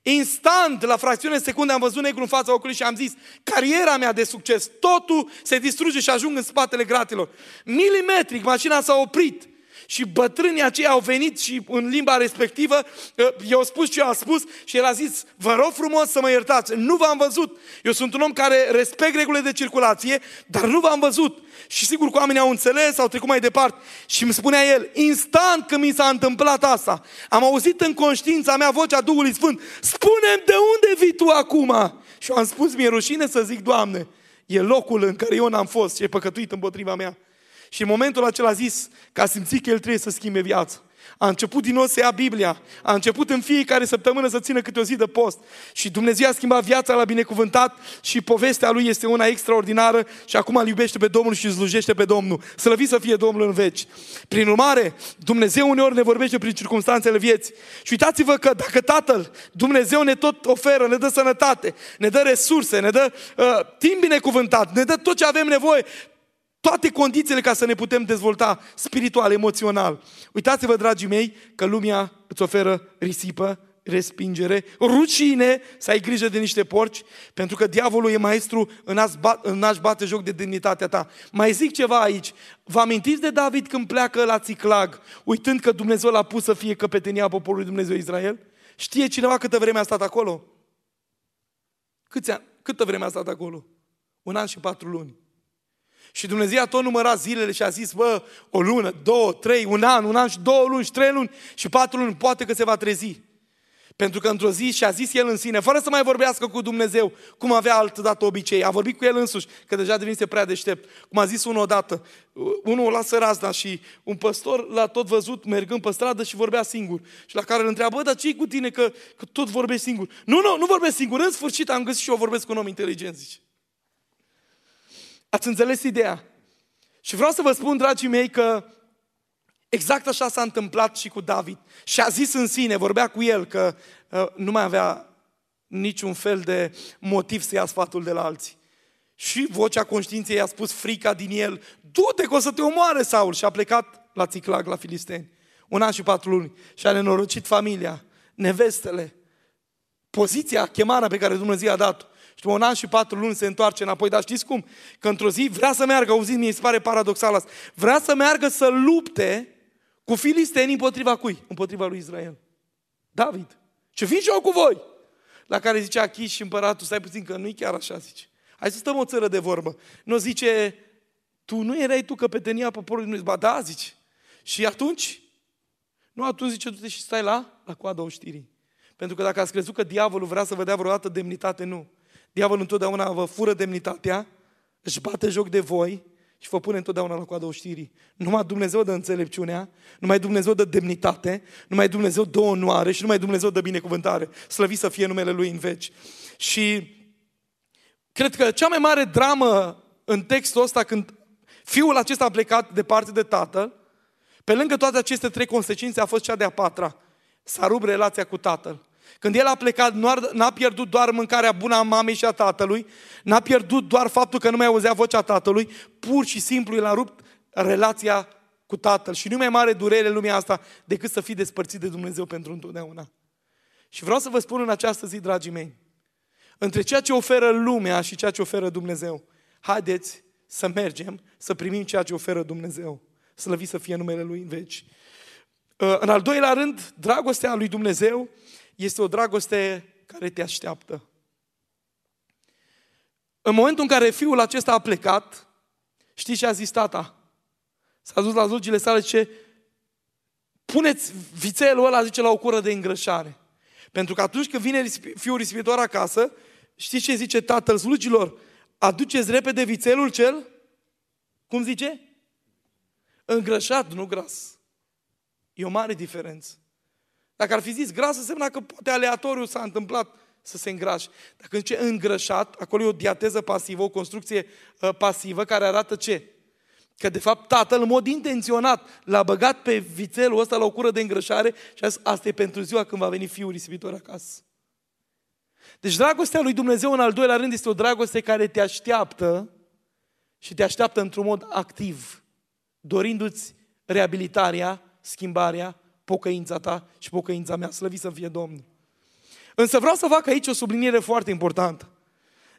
Instant, la fracțiune de secunde, am văzut negru în fața ochiului și am zis, cariera mea de succes, totul se distruge și ajung în spatele gratilor. Milimetric, mașina s-a oprit. Și bătrânii aceia au venit și în limba respectivă ă, i-au spus ce au spus și el a zis, vă rog frumos să mă iertați, nu v-am văzut. Eu sunt un om care respect regulile de circulație, dar nu v-am văzut. Și sigur că oamenii au înțeles, au trecut mai departe. Și îmi spunea el, instant când mi s-a întâmplat asta, am auzit în conștiința mea vocea Duhului Sfânt, spune de unde vii tu acum? Și eu am spus, mi-e rușine să zic, Doamne, e locul în care eu n-am fost și e păcătuit împotriva mea. Și în momentul acela a zis că a simțit că el trebuie să schimbe viața. A început din nou să ia Biblia. A început în fiecare săptămână să țină câte o zi de post. Și Dumnezeu a schimbat viața la binecuvântat și povestea lui este una extraordinară și acum îl iubește pe Domnul și îl slujește pe Domnul. Slăvit să fie Domnul în veci. Prin urmare, Dumnezeu uneori ne vorbește prin circunstanțele vieții. Și uitați-vă că dacă Tatăl, Dumnezeu ne tot oferă, ne dă sănătate, ne dă resurse, ne dă uh, timp binecuvântat, ne dă tot ce avem nevoie, toate condițiile ca să ne putem dezvolta spiritual, emoțional. Uitați-vă, dragii mei, că lumea îți oferă risipă, respingere, rucine să ai grijă de niște porci, pentru că diavolul e maestru în a-ți bate, în a bate joc de demnitatea ta. Mai zic ceva aici. Vă amintiți de David când pleacă la Țiclag, uitând că Dumnezeu l-a pus să fie căpetenia poporului Dumnezeu Israel? Știe cineva câtă vreme a stat acolo? Câți ani? Câtă vreme a stat acolo? Un an și patru luni. Și Dumnezeu a tot numărat zilele și a zis, bă, o lună, două, trei, un an, un an și două luni și trei luni și patru luni, poate că se va trezi. Pentru că într-o zi și-a zis el în sine, fără să mai vorbească cu Dumnezeu, cum avea altă dată obicei, a vorbit cu el însuși, că deja devenise prea deștept. Cum a zis unul odată, unul lasă razna și un păstor l-a tot văzut mergând pe stradă și vorbea singur. Și la care îl întreabă, dar ce cu tine că, că tot vorbești singur? Nu, nu, nu vorbesc singur, în sfârșit am găsit și eu vorbesc cu un om inteligent, zice. Ați înțeles ideea? Și vreau să vă spun, dragii mei, că exact așa s-a întâmplat și cu David. Și a zis în sine, vorbea cu el, că uh, nu mai avea niciun fel de motiv să ia sfatul de la alții. Și vocea conștiinței i-a spus frica din el, du-te că o să te omoare Saul. Și a plecat la Țiclag, la Filisteni. Un an și patru luni. Și a nenorocit familia, nevestele, poziția, chemarea pe care Dumnezeu a dat-o. Și după un an și patru luni se întoarce înapoi. Dar știți cum? Că într-o zi vrea să meargă, auziți, mi se pare paradoxal asta, vrea să meargă să lupte cu filistenii împotriva cui? Împotriva lui Israel. David. Ce vin și eu cu voi. La care zice Achis și împăratul, stai puțin că nu-i chiar așa, zice. Hai să stăm o țără de vorbă. Nu zice, tu nu erai tu căpetenia poporului nu Ba da, zice. Și atunci? Nu, atunci zice, du-te și stai la, la coada oștirii. Pentru că dacă ați crezut că diavolul vrea să vă dea vreodată demnitate, nu. Diavolul întotdeauna vă fură demnitatea, își bate joc de voi și vă pune întotdeauna la coada oștirii. Numai Dumnezeu dă înțelepciunea, numai Dumnezeu dă demnitate, numai Dumnezeu dă onoare și numai Dumnezeu dă binecuvântare. Slăvit să fie numele Lui în veci. Și cred că cea mai mare dramă în textul ăsta, când fiul acesta a plecat departe de tatăl, pe lângă toate aceste trei consecințe a fost cea de-a patra. S-a rupt relația cu tatăl. Când el a plecat, n-a pierdut doar mâncarea bună a mamei și a tatălui, n-a pierdut doar faptul că nu mai auzea vocea tatălui, pur și simplu el a rupt relația cu tatăl. Și nu mai mare durere în lumea asta decât să fii despărțit de Dumnezeu pentru întotdeauna. Și vreau să vă spun în această zi, dragii mei, între ceea ce oferă lumea și ceea ce oferă Dumnezeu, haideți să mergem, să primim ceea ce oferă Dumnezeu. Slăvit să fie numele Lui în veci. În al doilea rând, dragostea lui Dumnezeu este o dragoste care te așteaptă. În momentul în care fiul acesta a plecat, știți ce a zis tata? S-a dus la slugile sale și zice, puneți vițelul ăla, zice, la o cură de îngrășare. Pentru că atunci când vine fiul risipitor acasă, știți ce zice tatăl slugilor? Aduceți repede vițelul cel, cum zice? Îngrășat, nu gras. E o mare diferență. Dacă ar fi zis gras, înseamnă că poate aleatoriu s-a întâmplat să se îngrașe. Dacă zice îngrășat, acolo e o diateză pasivă, o construcție uh, pasivă care arată ce? Că de fapt tatăl în mod intenționat l-a băgat pe vițelul ăsta la o cură de îngrășare și a zis, asta e pentru ziua când va veni fiul risipitor acasă. Deci dragostea lui Dumnezeu în al doilea rând este o dragoste care te așteaptă și te așteaptă într-un mod activ, dorindu-ți reabilitarea, schimbarea, pocăința ta și pocăința mea. Slăvit să fie Domnul. Însă vreau să fac aici o subliniere foarte importantă.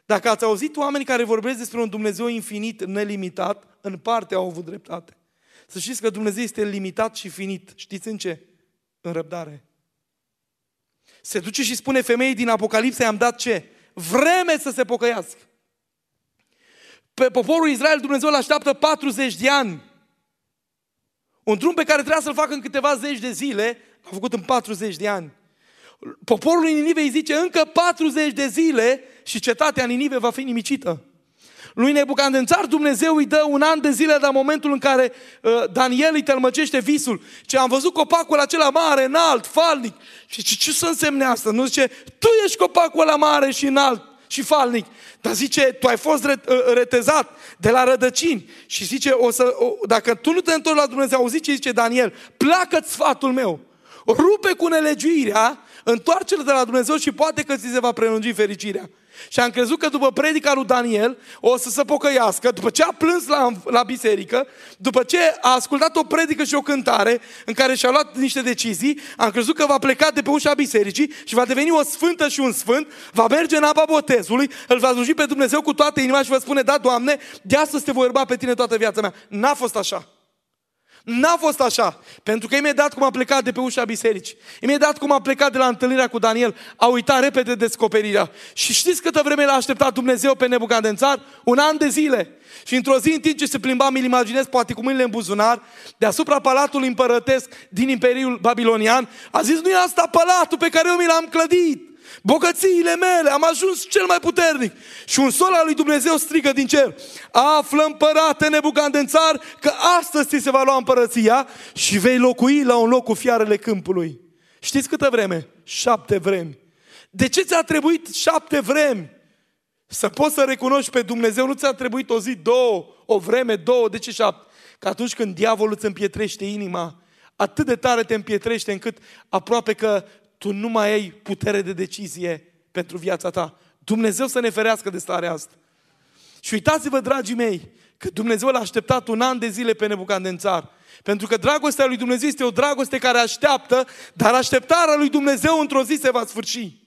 Dacă ați auzit oameni care vorbesc despre un Dumnezeu infinit, nelimitat, în parte au avut dreptate. Să știți că Dumnezeu este limitat și finit. Știți în ce? În răbdare. Se duce și spune femeii din Apocalipsa, i-am dat ce? Vreme să se pocăiască. Pe poporul Israel Dumnezeu îl așteaptă 40 de ani un drum pe care trebuia să-l facă în câteva zeci de zile, l-a făcut în 40 de ani. Poporul Ninive îi zice încă 40 de zile și cetatea Ninive va fi nimicită. Lui Nebucandențar Dumnezeu îi dă un an de zile de momentul în care uh, Daniel îi tălmăcește visul. Ce am văzut copacul acela mare, înalt, falnic. Și ce, ce să însemne asta? Nu zice, tu ești copacul ăla mare și înalt și falnic. Dar zice, tu ai fost uh, retezat de la rădăcini. Și zice, o să, o, dacă tu nu te întorci la Dumnezeu, auzi ce zice Daniel, pleacă-ți sfatul meu. Rupe cu nelegiuirea, întoarce-l de la Dumnezeu și poate că ți se va prelungi fericirea. Și am crezut că după predica lui Daniel o să se pocăiască, după ce a plâns la, la biserică, după ce a ascultat o predică și o cântare în care și-a luat niște decizii, am crezut că va pleca de pe ușa bisericii și va deveni o sfântă și un sfânt, va merge în apa botezului, îl va sluji pe Dumnezeu cu toată inima și va spune, da, Doamne, de astăzi te voi urba pe tine toată viața mea. N-a fost așa. N-a fost așa. Pentru că imediat cum a plecat de pe ușa bisericii, imediat cum a plecat de la întâlnirea cu Daniel, a uitat repede descoperirea. Și știți câtă vreme l-a așteptat Dumnezeu pe Nebucandențar? Un an de zile. Și într-o zi, în timp ce se plimba, mi-l imaginez, poate cu mâinile în buzunar, deasupra palatului împărătesc din Imperiul Babilonian, a zis, nu e asta palatul pe care eu mi l-am clădit bogățiile mele, am ajuns cel mai puternic. Și un sol al lui Dumnezeu strigă din cer, află împărate nebucandențar că astăzi ți se va lua împărăția și vei locui la un loc cu fiarele câmpului. Știți câtă vreme? Șapte vremi. De ce ți-a trebuit șapte vremi? Să poți să recunoști pe Dumnezeu, nu ți-a trebuit o zi, două, o vreme, două, de ce șapte? Că atunci când diavolul îți împietrește inima, atât de tare te împietrește încât aproape că tu nu mai ai putere de decizie pentru viața ta. Dumnezeu să ne ferească de starea asta. Și uitați-vă, dragii mei, că Dumnezeu l-a așteptat un an de zile pe Nebucandențar. Pentru că dragostea lui Dumnezeu este o dragoste care așteaptă, dar așteptarea lui Dumnezeu într-o zi se va sfârși.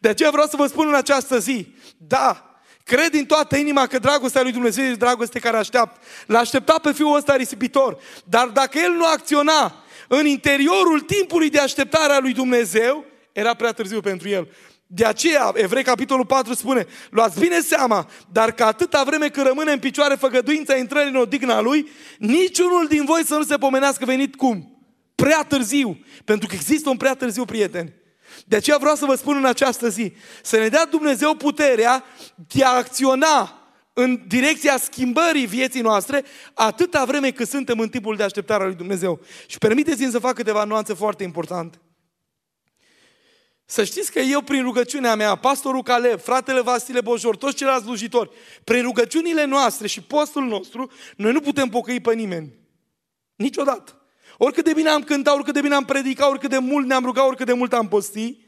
De aceea vreau să vă spun în această zi, da, cred din toată inima că dragostea lui Dumnezeu este dragoste care așteaptă. L-a așteptat pe fiul ăsta risipitor. Dar dacă el nu acționa în interiorul timpului de așteptare a lui Dumnezeu, era prea târziu pentru el. De aceea, Evrei capitolul 4 spune, luați bine seama, dar că atâta vreme când rămâne în picioare făgăduința intrării în odigna lui, niciunul din voi să nu se pomenească venit cum? Prea târziu. Pentru că există un prea târziu, prieteni. De aceea vreau să vă spun în această zi, să ne dea Dumnezeu puterea de a acționa în direcția schimbării vieții noastre, atâta vreme cât suntem în timpul de așteptare a lui Dumnezeu. Și permiteți-mi să fac câteva nuanțe foarte importante. Să știți că eu, prin rugăciunea mea, pastorul Caleb, fratele Vasile Bojor, toți ceilalți slujitori, prin rugăciunile noastre și postul nostru, noi nu putem pocăi pe nimeni. Niciodată. Oricât de bine am cântat, oricât de bine am predicat, oricât de mult ne-am rugat, oricât de mult am postit,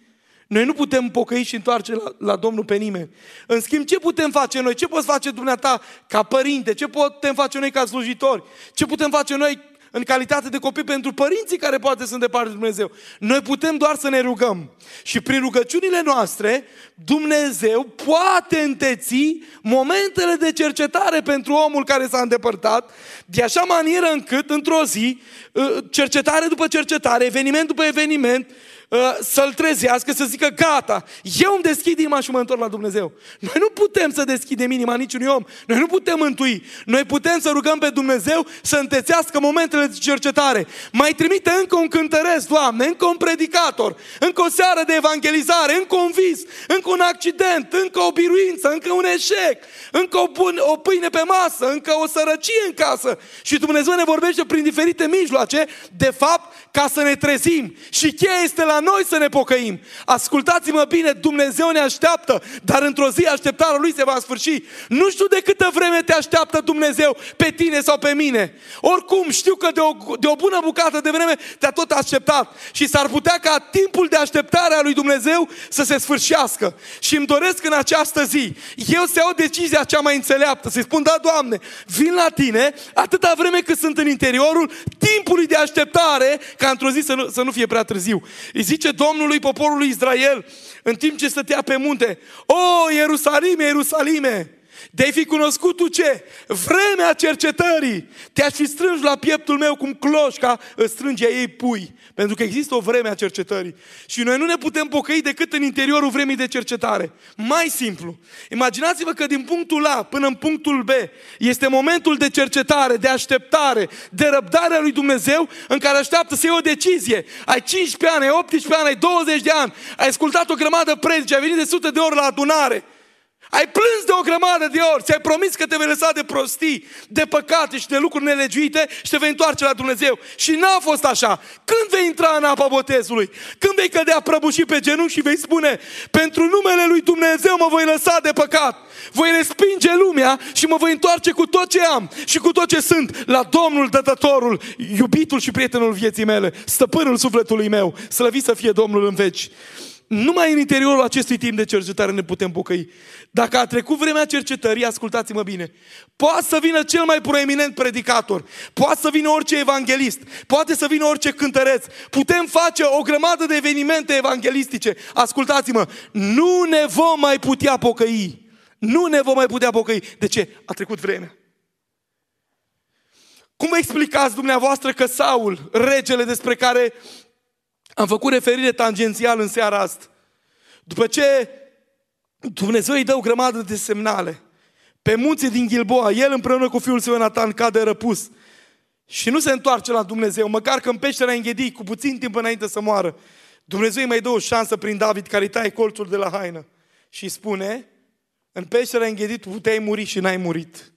noi nu putem pocăi și întoarce la, la Domnul pe nimeni. În schimb, ce putem face noi? Ce poți face dumneata ca părinte? Ce putem face noi ca slujitori? Ce putem face noi în calitate de copii pentru părinții care poate sunt departe de Dumnezeu? Noi putem doar să ne rugăm. Și prin rugăciunile noastre, Dumnezeu poate înteți momentele de cercetare pentru omul care s-a îndepărtat, de așa manieră încât, într-o zi, ă, cercetare după cercetare, eveniment după eveniment, Uh, să-l trezească, să zică gata, eu îmi deschid inima și mă întorc la Dumnezeu. Noi nu putem să deschidem inima niciunui om. Noi nu putem mântui. Noi putem să rugăm pe Dumnezeu să întețească momentele de cercetare. Mai trimite încă un cântăresc, Doamne, încă un predicator, încă o seară de evangelizare, încă un vis, încă un accident, încă o biruință, încă un eșec, încă o, bun, o pâine pe masă, încă o sărăcie în casă. Și Dumnezeu ne vorbește prin diferite mijloace, de fapt, ca să ne trezim. Și cheia este la noi să ne pocăim. Ascultați-mă bine, Dumnezeu ne așteaptă, dar într-o zi așteptarea Lui se va sfârși. Nu știu de câtă vreme te așteaptă Dumnezeu pe tine sau pe mine. Oricum, știu că de o, de o bună bucată de vreme te-a tot așteptat. Și s-ar putea ca timpul de așteptare a lui Dumnezeu să se sfârșească. Și îmi doresc în această zi, eu să iau decizia cea mai înțeleaptă, să-i spun, da, Doamne, vin la Tine atâta vreme cât sunt în interiorul timpului de așteptare, ca într-o zi să nu, să nu fie prea târziu. Îi zice Domnului poporului Israel în timp ce stătea pe munte, O, Ierusalime, Ierusalime, de-ai fi cunoscut tu ce? Vremea cercetării. Te-aș fi strâns la pieptul meu cum cloșca îți strânge ei pui. Pentru că există o vreme a cercetării. Și noi nu ne putem pocăi decât în interiorul vremii de cercetare. Mai simplu. Imaginați-vă că din punctul A până în punctul B este momentul de cercetare, de așteptare, de răbdare a lui Dumnezeu în care așteaptă să iei o decizie. Ai 15 ani, ai 18 ani, ai 20 de ani, ai ascultat o grămadă predici, ai venit de sute de ori la adunare. Ai plâns de o grămadă de ori, ți-ai promis că te vei lăsa de prostii, de păcate și de lucruri nelegiuite și te vei întoarce la Dumnezeu. Și n-a fost așa. Când vei intra în apa botezului? Când vei cădea prăbușit pe genunchi și vei spune, pentru numele lui Dumnezeu mă voi lăsa de păcat. Voi respinge lumea și mă voi întoarce cu tot ce am și cu tot ce sunt la Domnul Dătătorul, iubitul și prietenul vieții mele, stăpânul sufletului meu. Slăvit să fie Domnul în veci. Numai în interiorul acestui timp de cercetare ne putem pocăi. Dacă a trecut vremea cercetării, ascultați-mă bine, poate să vină cel mai proeminent predicator, poate să vină orice evanghelist, poate să vină orice cântăreț, putem face o grămadă de evenimente evanghelistice. Ascultați-mă, nu ne vom mai putea pocăi. Nu ne vom mai putea pocăi. De ce? A trecut vremea. Cum vă explicați dumneavoastră că Saul, regele despre care am făcut referire tangențial în seara asta, după ce Dumnezeu îi dă o grămadă de semnale, pe munții din Gilboa, el împreună cu fiul său Ionatan cade răpus și nu se întoarce la Dumnezeu, măcar că în peștera înghedii, cu puțin timp înainte să moară. Dumnezeu îi mai dă o șansă prin David care îi taie colțul de la haină și spune, în peștera înghedit puteai muri și n-ai murit.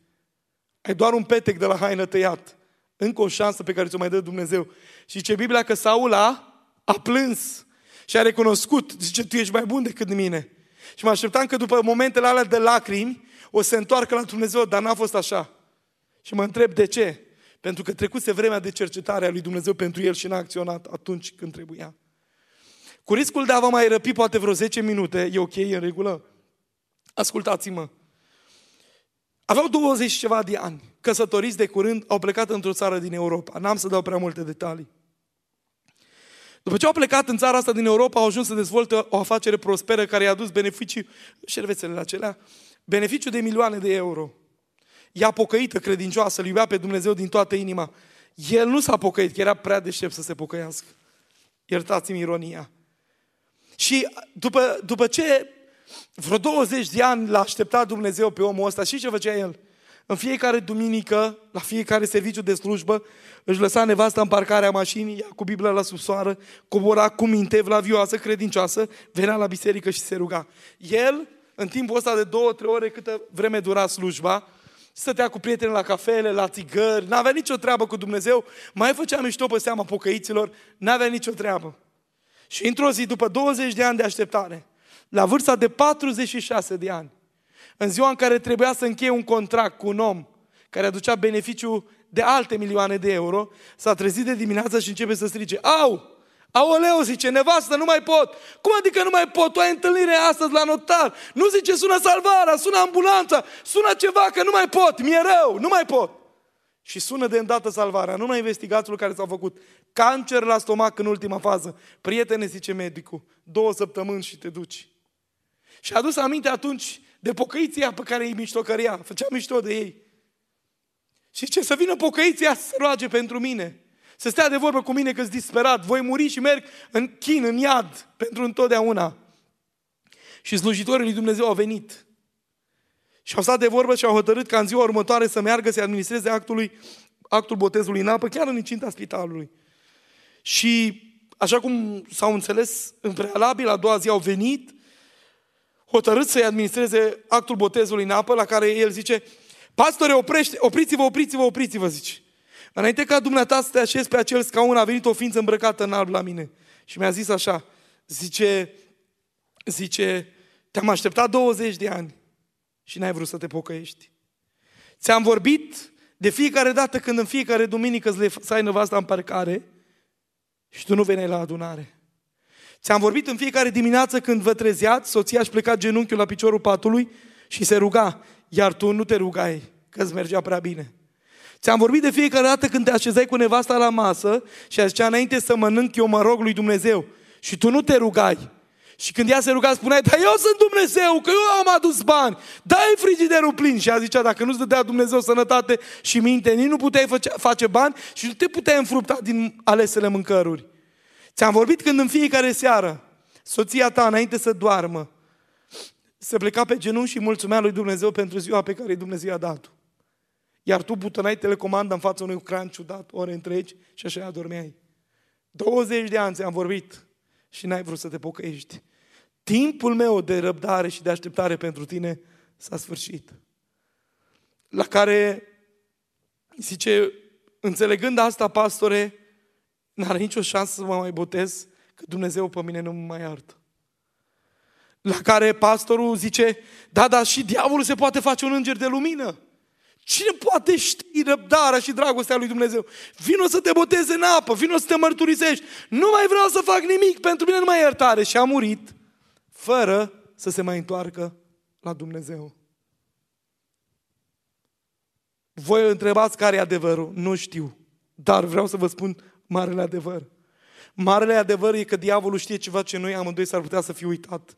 Ai doar un petec de la haină tăiat. Încă o șansă pe care ți-o mai dă Dumnezeu. Și ce Biblia că Saul a, a plâns și a recunoscut. Zice, tu ești mai bun decât mine. Și mă așteptam că după momentele alea de lacrimi, o să se întoarcă la Dumnezeu, dar n-a fost așa. Și mă întreb de ce? Pentru că trecuse vremea de cercetare a lui Dumnezeu pentru el și n-a acționat atunci când trebuia. Cu riscul de a vă mai răpi poate vreo 10 minute, e ok, e în regulă? Ascultați-mă. Aveau 20 ceva de ani, căsătoriți de curând, au plecat într-o țară din Europa. N-am să dau prea multe detalii. După ce au plecat în țara asta din Europa, au ajuns să dezvolte o afacere prosperă care i-a adus beneficii, șervețele acelea, beneficiu de milioane de euro. Ea pocăită, credincioasă, îl iubea pe Dumnezeu din toată inima. El nu s-a pocăit, că era prea deștept să se pocăiască. Iertați-mi ironia. Și după, după ce vreo 20 de ani l-a așteptat Dumnezeu pe omul ăsta, și ce făcea el? În fiecare duminică, la fiecare serviciu de slujbă, își lăsa nevasta în parcarea mașinii, ia cu Biblia la subsoară, cobora cu minte vlavioasă, credincioasă, venea la biserică și se ruga. El, în timpul ăsta de două, trei ore, câtă vreme dura slujba, stătea cu prieteni la cafele, la țigări, n-avea nicio treabă cu Dumnezeu, mai făcea mișto pe seama pocăiților, n-avea nicio treabă. Și într-o zi, după 20 de ani de așteptare, la vârsta de 46 de ani, în ziua în care trebuia să încheie un contract cu un om care aducea beneficiu de alte milioane de euro, s-a trezit de dimineață și începe să strige, au! Aoleu, zice, nevastă, nu mai pot. Cum adică nu mai pot? Tu ai întâlnire astăzi la notar. Nu zice, sună salvarea, sună ambulanța, sună ceva că nu mai pot, mi-e rău, nu mai pot. Și sună de îndată salvarea, nu mai investigațiile care s-au făcut. Cancer la stomac în ultima fază. Prietene, zice medicul, două săptămâni și te duci. Și a adus aminte atunci de pocăiția pe care îi miștocăria, făcea mișto de ei. Și ce să vină pocăiția să se roage pentru mine. Să stea de vorbă cu mine că sunt disperat, voi muri și merg în chin, în iad, pentru întotdeauna. Și slujitorii lui Dumnezeu au venit. Și au stat de vorbă și au hotărât ca în ziua următoare să meargă să administreze actului, actul botezului în apă, chiar în incinta spitalului. Și așa cum s-au înțeles în prealabil, a doua zi au venit, hotărât să-i administreze actul botezului în apă, la care el zice, pastore, oprește, opriți-vă, opriți-vă, opriți-vă, zice. Înainte ca dumneata să te așezi pe acel scaun, a venit o ființă îmbrăcată în alb la mine. Și mi-a zis așa, zice, zice, te-am așteptat 20 de ani și n-ai vrut să te pocăiești. Ți-am vorbit de fiecare dată când în fiecare duminică îți lăsai nevasta în parcare și tu nu veneai la adunare. Ți-am vorbit în fiecare dimineață când vă trezeați, soția își pleca genunchiul la piciorul patului și se ruga, iar tu nu te rugai, că îți mergea prea bine. Ți-am vorbit de fiecare dată când te așezai cu nevasta la masă și a zicea, înainte să mănânc, eu mă rog lui Dumnezeu. Și tu nu te rugai. Și când ea se ruga, spunea, dar eu sunt Dumnezeu, că eu am adus bani, dai frigiderul plin. Și ea zicea, dacă nu-ți dădea Dumnezeu sănătate și minte, nici nu puteai face, face bani și nu te puteai înfrupta din alesele mâncăruri. Ți-am vorbit când în fiecare seară, soția ta, înainte să doarmă, se pleca pe genunchi și mulțumea lui Dumnezeu pentru ziua pe care Dumnezeu i-a dat-o. Iar tu butonai telecomanda în fața unui ecran ciudat ore întregi și așa adormeai. 20 de ani ți-am vorbit și n-ai vrut să te pocăiești. Timpul meu de răbdare și de așteptare pentru tine s-a sfârșit. La care, zice, înțelegând asta, pastore, n-are nicio șansă să mă mai botez, că Dumnezeu pe mine nu mă mai iartă. La care pastorul zice, da, dar și diavolul se poate face un înger de lumină. Cine poate ști răbdarea și dragostea lui Dumnezeu? Vino să te boteze în apă, vino să te mărturisești. Nu mai vreau să fac nimic, pentru mine nu mai iertare. Și a murit fără să se mai întoarcă la Dumnezeu. Voi întrebați care e adevărul? Nu știu. Dar vreau să vă spun marele adevăr. Marele adevăr e că diavolul știe ceva ce noi amândoi s-ar putea să fi uitat.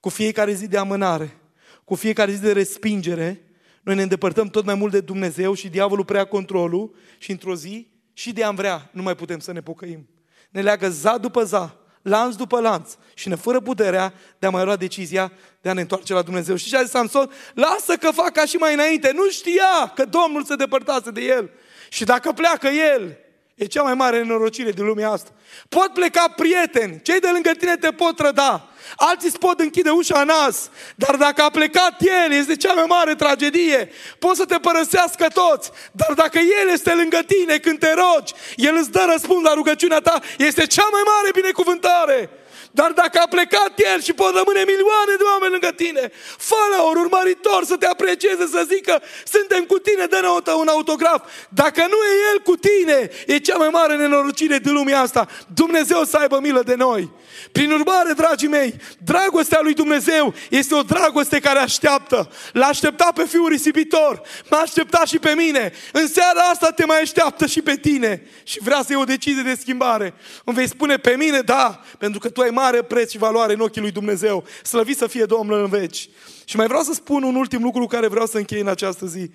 Cu fiecare zi de amânare, cu fiecare zi de respingere, Noi ne îndepărtăm tot mai mult de Dumnezeu și diavolul prea controlul și într-o zi și de am vrea nu mai putem să ne pocăim. Ne leagă za după za, lanț după lanț și ne fără puterea de a mai lua decizia de a ne întoarce la Dumnezeu. Și ce a zis Samson? Lasă că fac ca și mai înainte. Nu știa că Domnul se depărtase de el. Și dacă pleacă el, e cea mai mare nenorocire din lumea asta. Pot pleca prieteni, cei de lângă tine te pot trăda, alții îți pot închide ușa în nas, dar dacă a plecat El, este cea mai mare tragedie. Poți să te părăsească toți, dar dacă El este lângă tine când te rogi, El îți dă răspuns la rugăciunea ta, este cea mai mare binecuvântare. Dar dacă a plecat El și pot rămâne milioane de oameni lângă tine, fă un urmăritor să te aprecieze, să zică, suntem cu tine, dă-ne un autograf. Dacă nu e El cu tine, e cea mai mare nenorocire din lumea asta. Dumnezeu să aibă milă de noi. Prin urmare, dragii mei, dragostea lui Dumnezeu este o dragoste care așteaptă. L-a așteptat pe fiul risipitor, m-a așteptat și pe mine. În seara asta te mai așteaptă și pe tine. Și vrea să iei o decizie de schimbare. Îmi vei spune pe mine, da, pentru că tu ai mare preț și valoare în ochii lui Dumnezeu. Slăvit să fie Domnul în veci. Și mai vreau să spun un ultim lucru care vreau să închei în această zi.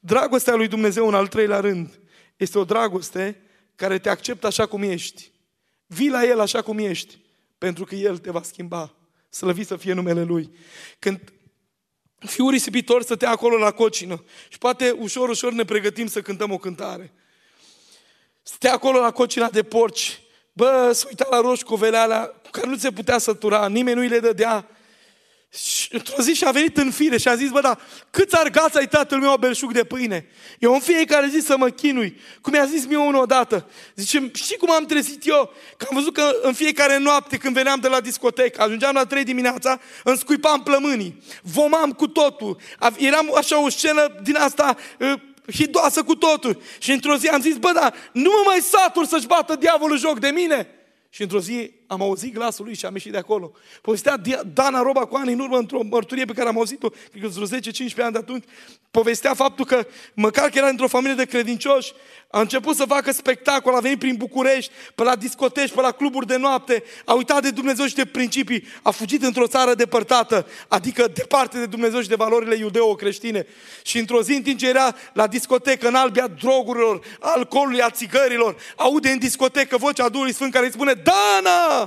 Dragostea lui Dumnezeu în al treilea rând este o dragoste care te acceptă așa cum ești. Vii la El așa cum ești, pentru că El te va schimba. Slăvit să fie numele Lui. Când fiul risipitor stătea acolo la cocină și poate ușor, ușor ne pregătim să cântăm o cântare. acolo la cocina de porci Bă, să uita la roșcovele alea cu care nu se putea sătura, nimeni nu-i le dădea. Și într-o zi și-a venit în fire și a zis, bă, da, câți argați ai tatăl meu belșug de pâine? Eu în fiecare zi să mă chinui. Cum mi-a zis mie unul odată. Zice, știi cum am trezit eu? Că am văzut că în fiecare noapte când veneam de la discotecă, ajungeam la 3 dimineața, îmi scuipam plămânii, vomam cu totul. Eram așa o scenă din asta hidoasă cu totul. Și într-o zi am zis, bă, da, nu mă mai satur să-și bată diavolul joc de mine. Și într-o zi am auzit glasul lui și am ieșit de acolo. Povestea Dana Roba cu ani în urmă într-o mărturie pe care am auzit-o, cred că vreo 10-15 ani de atunci, povestea faptul că măcar că era într-o familie de credincioși, a început să facă spectacol, a venit prin București, pe la discoteci, pe la cluburi de noapte, a uitat de Dumnezeu și de principii, a fugit într-o țară depărtată, adică departe de Dumnezeu și de valorile iudeo-creștine. Și într-o zi, în timp ce era la discotecă, în albia drogurilor, alcoolului, a țigărilor, aude în discotecă vocea Duhului Sfânt care îi spune, Dana!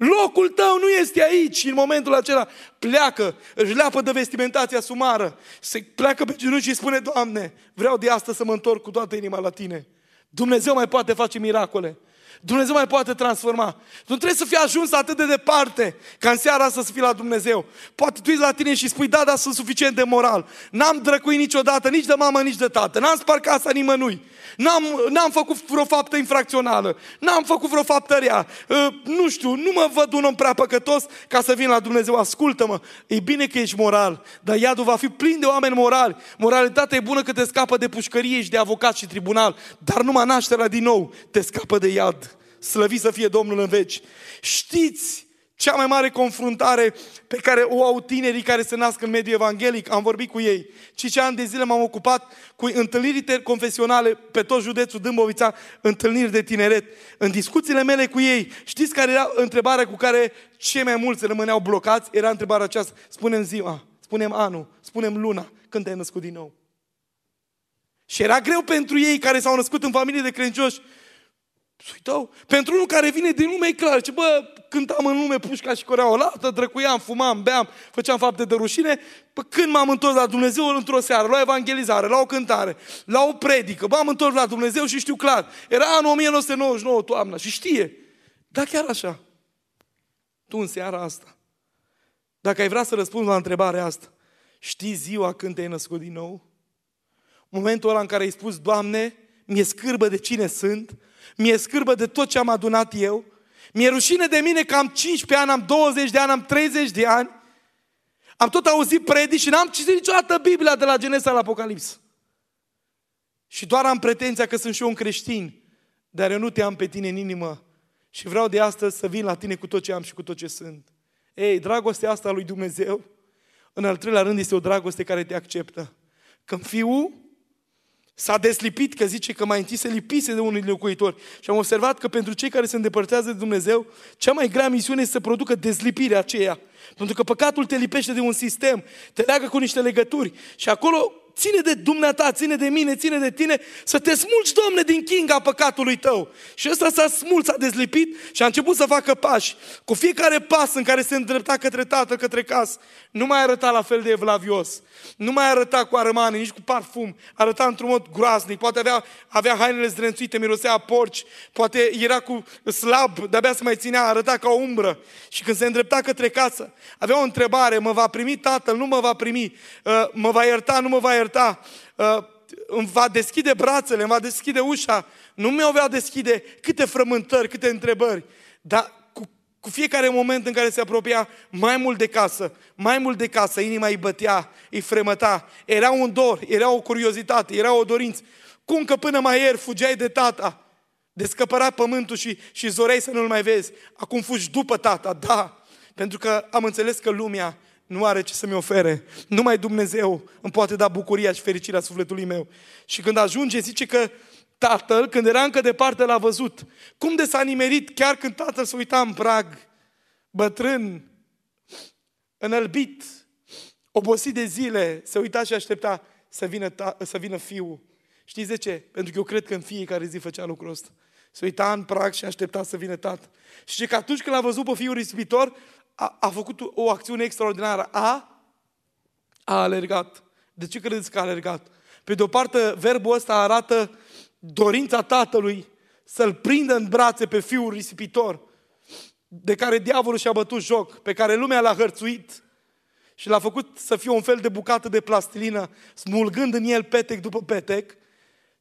Locul tău nu este aici. Și în momentul acela pleacă, își leapă de vestimentația sumară, se pleacă pe genunchi și spune, Doamne, vreau de asta să mă întorc cu toată inima la Tine. Dumnezeu mai poate face miracole. Dumnezeu mai poate transforma. Nu trebuie să fii ajuns atât de departe ca în seara asta să fii la Dumnezeu. Poate tu ești la tine și spui, da, dar sunt suficient de moral. N-am drăcuit niciodată, nici de mamă, nici de tată. N-am spart casa nimănui. N-am, n-am făcut vreo faptă infracțională. N-am făcut vreo faptă rea. Uh, nu știu, nu mă văd un om prea păcătos ca să vin la Dumnezeu. Ascultă-mă, e bine că ești moral, dar iadul va fi plin de oameni morali. Moralitatea e bună că te scapă de pușcărie și de avocat și tribunal, dar numai nașterea din nou te scapă de iad. Slăvit să fie Domnul în veci. Știți cea mai mare confruntare pe care o au tinerii care se nasc în mediul evanghelic, am vorbit cu ei. Și ce ani de zile m-am ocupat cu întâlniri confesionale pe tot județul Dâmbovița, întâlniri de tineret. În discuțiile mele cu ei, știți care era întrebarea cu care cei mai mulți rămâneau blocați? Era întrebarea aceasta. Spunem ziua, spunem anul, spunem luna, când te-ai născut din nou. Și era greu pentru ei care s-au născut în familie de credincioși uitau. Pentru unul care vine din lume, e clar. Ce, bă, cântam în lume pușca și corea o lată, drăcuiam, fumam, beam, făceam fapte de rușine. Pă, când m-am întors la Dumnezeu într-o seară, la o evangelizare, la o cântare, la o predică, m-am întors la Dumnezeu și știu clar. Era anul 1999, toamna, și știe. Da, chiar așa. Tu în seara asta, dacă ai vrea să răspunzi la întrebarea asta, știi ziua când te-ai născut din nou? Momentul ăla în care ai spus, Doamne, mi-e scârbă de cine sunt, mi-e scârbă de tot ce am adunat eu, mi-e rușine de mine că am 15 ani, am 20 de ani, am 30 de ani, am tot auzit predici și n-am citit niciodată Biblia de la Genesa la Apocalips. Și doar am pretenția că sunt și eu un creștin, dar eu nu te am pe tine în inimă și vreau de astăzi să vin la tine cu tot ce am și cu tot ce sunt. Ei, dragostea asta lui Dumnezeu, în al treilea rând, este o dragoste care te acceptă. Când fiul S-a deslipit, că zice că mai întâi se lipise de unul locuitori. Și am observat că pentru cei care se îndepărtează de Dumnezeu, cea mai grea misiune este să producă dezlipirea aceea. Pentru că păcatul te lipește de un sistem, te leagă cu niște legături. Și acolo ține de dumneata, ține de mine, ține de tine, să te smulgi, Domne, din chinga păcatului tău. Și ăsta s-a smuls, s-a dezlipit și a început să facă pași. Cu fiecare pas în care se îndrepta către tatăl, către casă, nu mai arăta la fel de evlavios. Nu mai arăta cu armani, nici cu parfum. Arăta într-un mod groaznic. Poate avea, avea hainele zdrențuite, mirosea porci. Poate era cu slab, de-abia se mai ținea, arăta ca o umbră. Și când se îndrepta către casă, avea o întrebare, mă va primi tatăl, nu mă va primi, uh, mă va ierta, nu mă va ierta, uh, îmi va deschide brațele, îmi va deschide ușa, nu mi-o va deschide câte frământări, câte întrebări. Dar cu fiecare moment în care se apropia mai mult de casă, mai mult de casă, inima îi bătea, îi fremăta. Era un dor, era o curiozitate, era o dorință. Cum că până mai ieri fugeai de tata, descăpărat pământul și, și zoreai să nu-l mai vezi. Acum fugi după tata, da, pentru că am înțeles că lumea nu are ce să-mi ofere. Numai Dumnezeu îmi poate da bucuria și fericirea sufletului meu. Și când ajunge, zice că tatăl, când era încă departe, l-a văzut. Cum de s-a nimerit chiar când tatăl se uita în prag, bătrân, înălbit, obosit de zile, se uita și aștepta să vină, ta, să vină fiul. Știți de ce? Pentru că eu cred că în fiecare zi făcea lucrul ăsta. Se uita în prag și aștepta să vină tată. Și că atunci când l-a văzut pe fiul risipitor, a, a făcut o acțiune extraordinară. A, a alergat. De ce credeți că a alergat? Pe de o parte, verbul ăsta arată dorința tatălui să-l prindă în brațe pe fiul risipitor, de care diavolul și-a bătut joc, pe care lumea l-a hărțuit și l-a făcut să fie un fel de bucată de plastilină, smulgând în el petec după petec,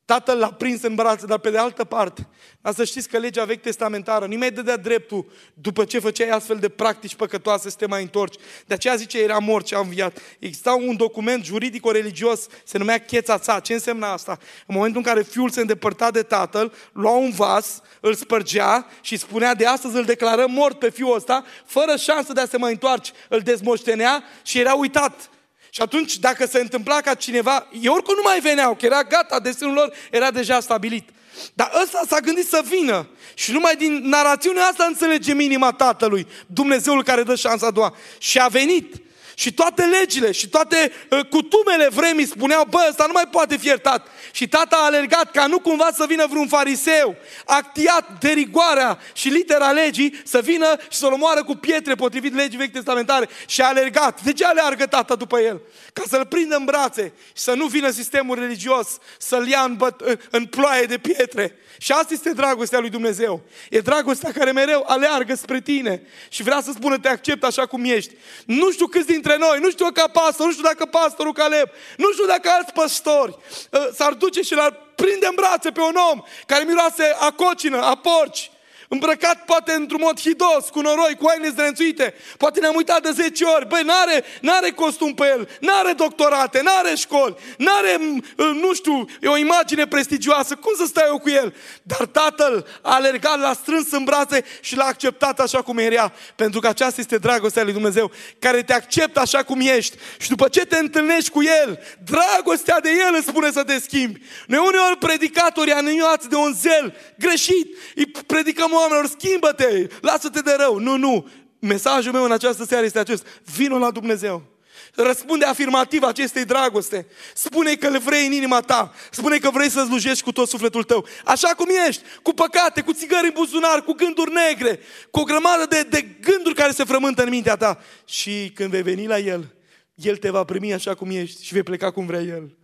Tatăl l-a prins în brațe, dar pe de altă parte, dar să știți că legea vechi testamentară nu mai dădea dreptul după ce făceai astfel de practici păcătoase să te mai întorci. De aceea zice, era mort și a înviat. Exista un document juridico-religios, se numea cheța sa. Ce însemna asta? În momentul în care fiul se îndepărta de tatăl, lua un vas, îl spărgea și spunea de astăzi îl declarăm mort pe fiul ăsta, fără șansă de a se mai întoarce. Îl dezmoștenea și era uitat. Și atunci, dacă se întâmpla ca cineva, ei oricum nu mai veneau, că era gata, destinul lor era deja stabilit. Dar ăsta s-a gândit să vină. Și numai din narațiunea asta înțelege inima Tatălui, Dumnezeul care dă șansa a doua. Și a venit. Și toate legile și toate uh, cutumele vremii spuneau, bă, ăsta nu mai poate fi iertat. Și tata a alergat ca nu cumva să vină vreun fariseu, actiat de rigoarea și litera legii, să vină și să-l omoară cu pietre potrivit legii vechi testamentare. Și a alergat. De ce aleargă tata după el? Ca să-l prindă în brațe și să nu vină sistemul religios, să-l ia în, băt- în ploaie de pietre. Și asta este dragostea lui Dumnezeu. E dragostea care mereu aleargă spre tine și vrea să spună te accept așa cum ești. Nu știu câți dintre noi, nu știu ca pastor, nu știu dacă pastorul Caleb, nu știu dacă alți păstori. Uh, s-ar duce și l-ar prinde în brațe pe un om care miroase a cocină, a porci, îmbrăcat poate într-un mod hidos, cu noroi, cu haine zdrențuite. Poate ne-am uitat de 10 ori. Băi, n-are, n-are costum pe el, n-are doctorate, n-are școli, n-are, nu știu, o imagine prestigioasă. Cum să stai eu cu el? Dar tatăl a alergat, l-a strâns în brațe și l-a acceptat așa cum era. Pentru că aceasta este dragostea lui Dumnezeu, care te acceptă așa cum ești. Și după ce te întâlnești cu el, dragostea de el îți spune să te schimbi. Noi uneori predicatorii anuiați de un zel greșit, îi predicăm oamenilor, schimbă-te, lasă-te de rău. Nu, nu. Mesajul meu în această seară este acest. Vino la Dumnezeu. Răspunde afirmativ acestei dragoste. Spune că îl vrei în inima ta. Spune că vrei să slujești cu tot sufletul tău. Așa cum ești, cu păcate, cu țigări în buzunar, cu gânduri negre, cu o grămadă de, de gânduri care se frământă în mintea ta. Și când vei veni la El, El te va primi așa cum ești și vei pleca cum vrea El.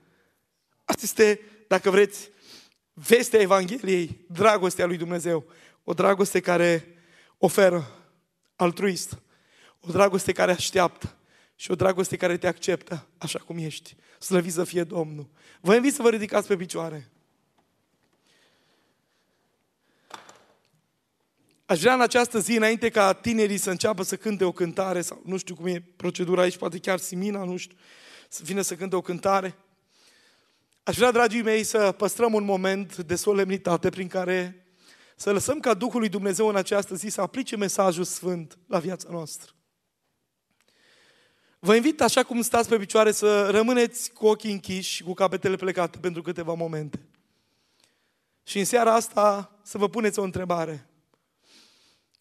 Asta este, dacă vreți, vestea Evangheliei, dragostea lui Dumnezeu. O dragoste care oferă, altruist. O dragoste care așteaptă. Și o dragoste care te acceptă așa cum ești. Slăvit să fie Domnul. Vă invit să vă ridicați pe picioare. Aș vrea în această zi, înainte ca tinerii să înceapă să cânte o cântare, sau nu știu cum e procedura aici, poate chiar Simina, nu știu, să vină să cânte o cântare. Aș vrea, dragii mei, să păstrăm un moment de solemnitate prin care să lăsăm ca Duhul lui Dumnezeu în această zi să aplice mesajul sfânt la viața noastră. Vă invit, așa cum stați pe picioare, să rămâneți cu ochii închiși și cu capetele plecate pentru câteva momente. Și în seara asta să vă puneți o întrebare.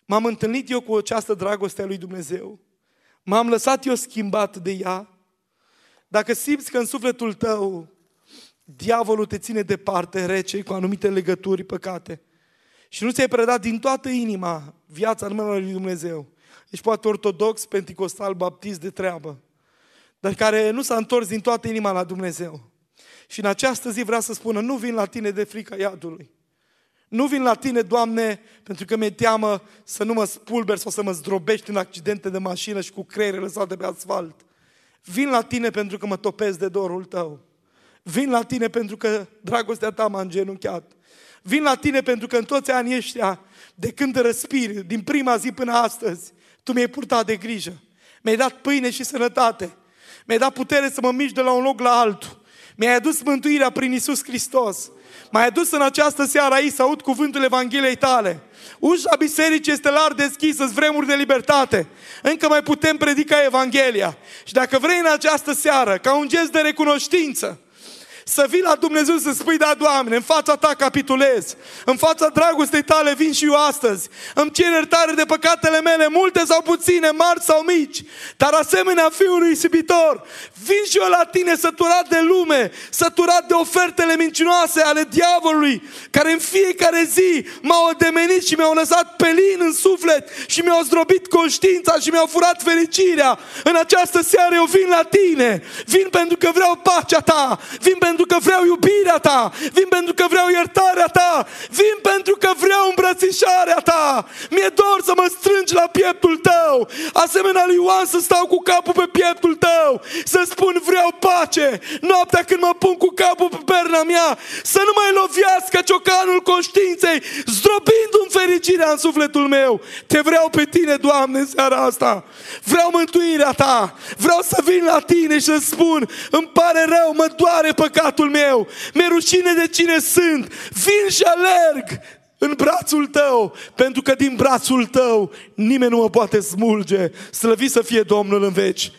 M-am întâlnit eu cu această dragoste a lui Dumnezeu. M-am lăsat eu schimbat de ea. Dacă simți că în sufletul tău diavolul te ține departe, rece, cu anumite legături, păcate, și nu ți-ai predat din toată inima viața în mâna lui Dumnezeu, ești poate ortodox, penticostal, baptist de treabă, dar care nu s-a întors din toată inima la Dumnezeu. Și în această zi vrea să spună, nu vin la tine de frica iadului. Nu vin la tine, Doamne, pentru că mi-e teamă să nu mă spulber sau să mă zdrobești în accidente de mașină și cu creiere lăsate pe asfalt. Vin la tine pentru că mă topesc de dorul tău. Vin la tine pentru că dragostea ta m-a îngenunchiat. Vin la tine pentru că în toți anii ăștia, de când răspiri, din prima zi până astăzi, tu mi-ai purtat de grijă. Mi-ai dat pâine și sănătate. Mi-ai dat putere să mă mișc de la un loc la altul. Mi-ai adus mântuirea prin Isus Hristos. M-ai adus în această seară aici să aud cuvântul Evangheliei tale. Ușa bisericii este larg deschisă, vremuri de libertate. Încă mai putem predica Evanghelia. Și dacă vrei în această seară, ca un gest de recunoștință, să vii la Dumnezeu să spui, da, Doamne, în fața Ta capitulez, în fața dragostei Tale vin și eu astăzi, îmi cer iertare de păcatele mele, multe sau puține, mari sau mici, dar asemenea Fiului Isibitor, vin și eu la Tine săturat de lume, săturat de ofertele mincinoase ale diavolului, care în fiecare zi m-au odemenit și mi-au lăsat pelin în suflet și mi-au zdrobit conștiința și mi-au furat fericirea. În această seară eu vin la Tine, vin pentru că vreau pacea Ta, vin pentru pentru că vreau iubirea ta, vin pentru că vreau iertarea ta, vin pentru că vreau îmbrățișarea ta. Mi-e dor să mă strângi la pieptul tău, asemenea lui Ioan să stau cu capul pe pieptul tău, să spun vreau pace. Noaptea când mă pun cu capul pe perna mea, să nu mai loviască ciocanul conștiinței, zdrobindu-mi fericirea în sufletul meu. Te vreau pe tine, Doamne, în seara asta. Vreau mântuirea ta. Vreau să vin la tine și să spun, îmi pare rău, mă doare păcat păcatul meu, mi-e rușine de cine sunt, vin și alerg în brațul tău, pentru că din brațul tău nimeni nu mă poate smulge. Slăvit să fie Domnul în veci.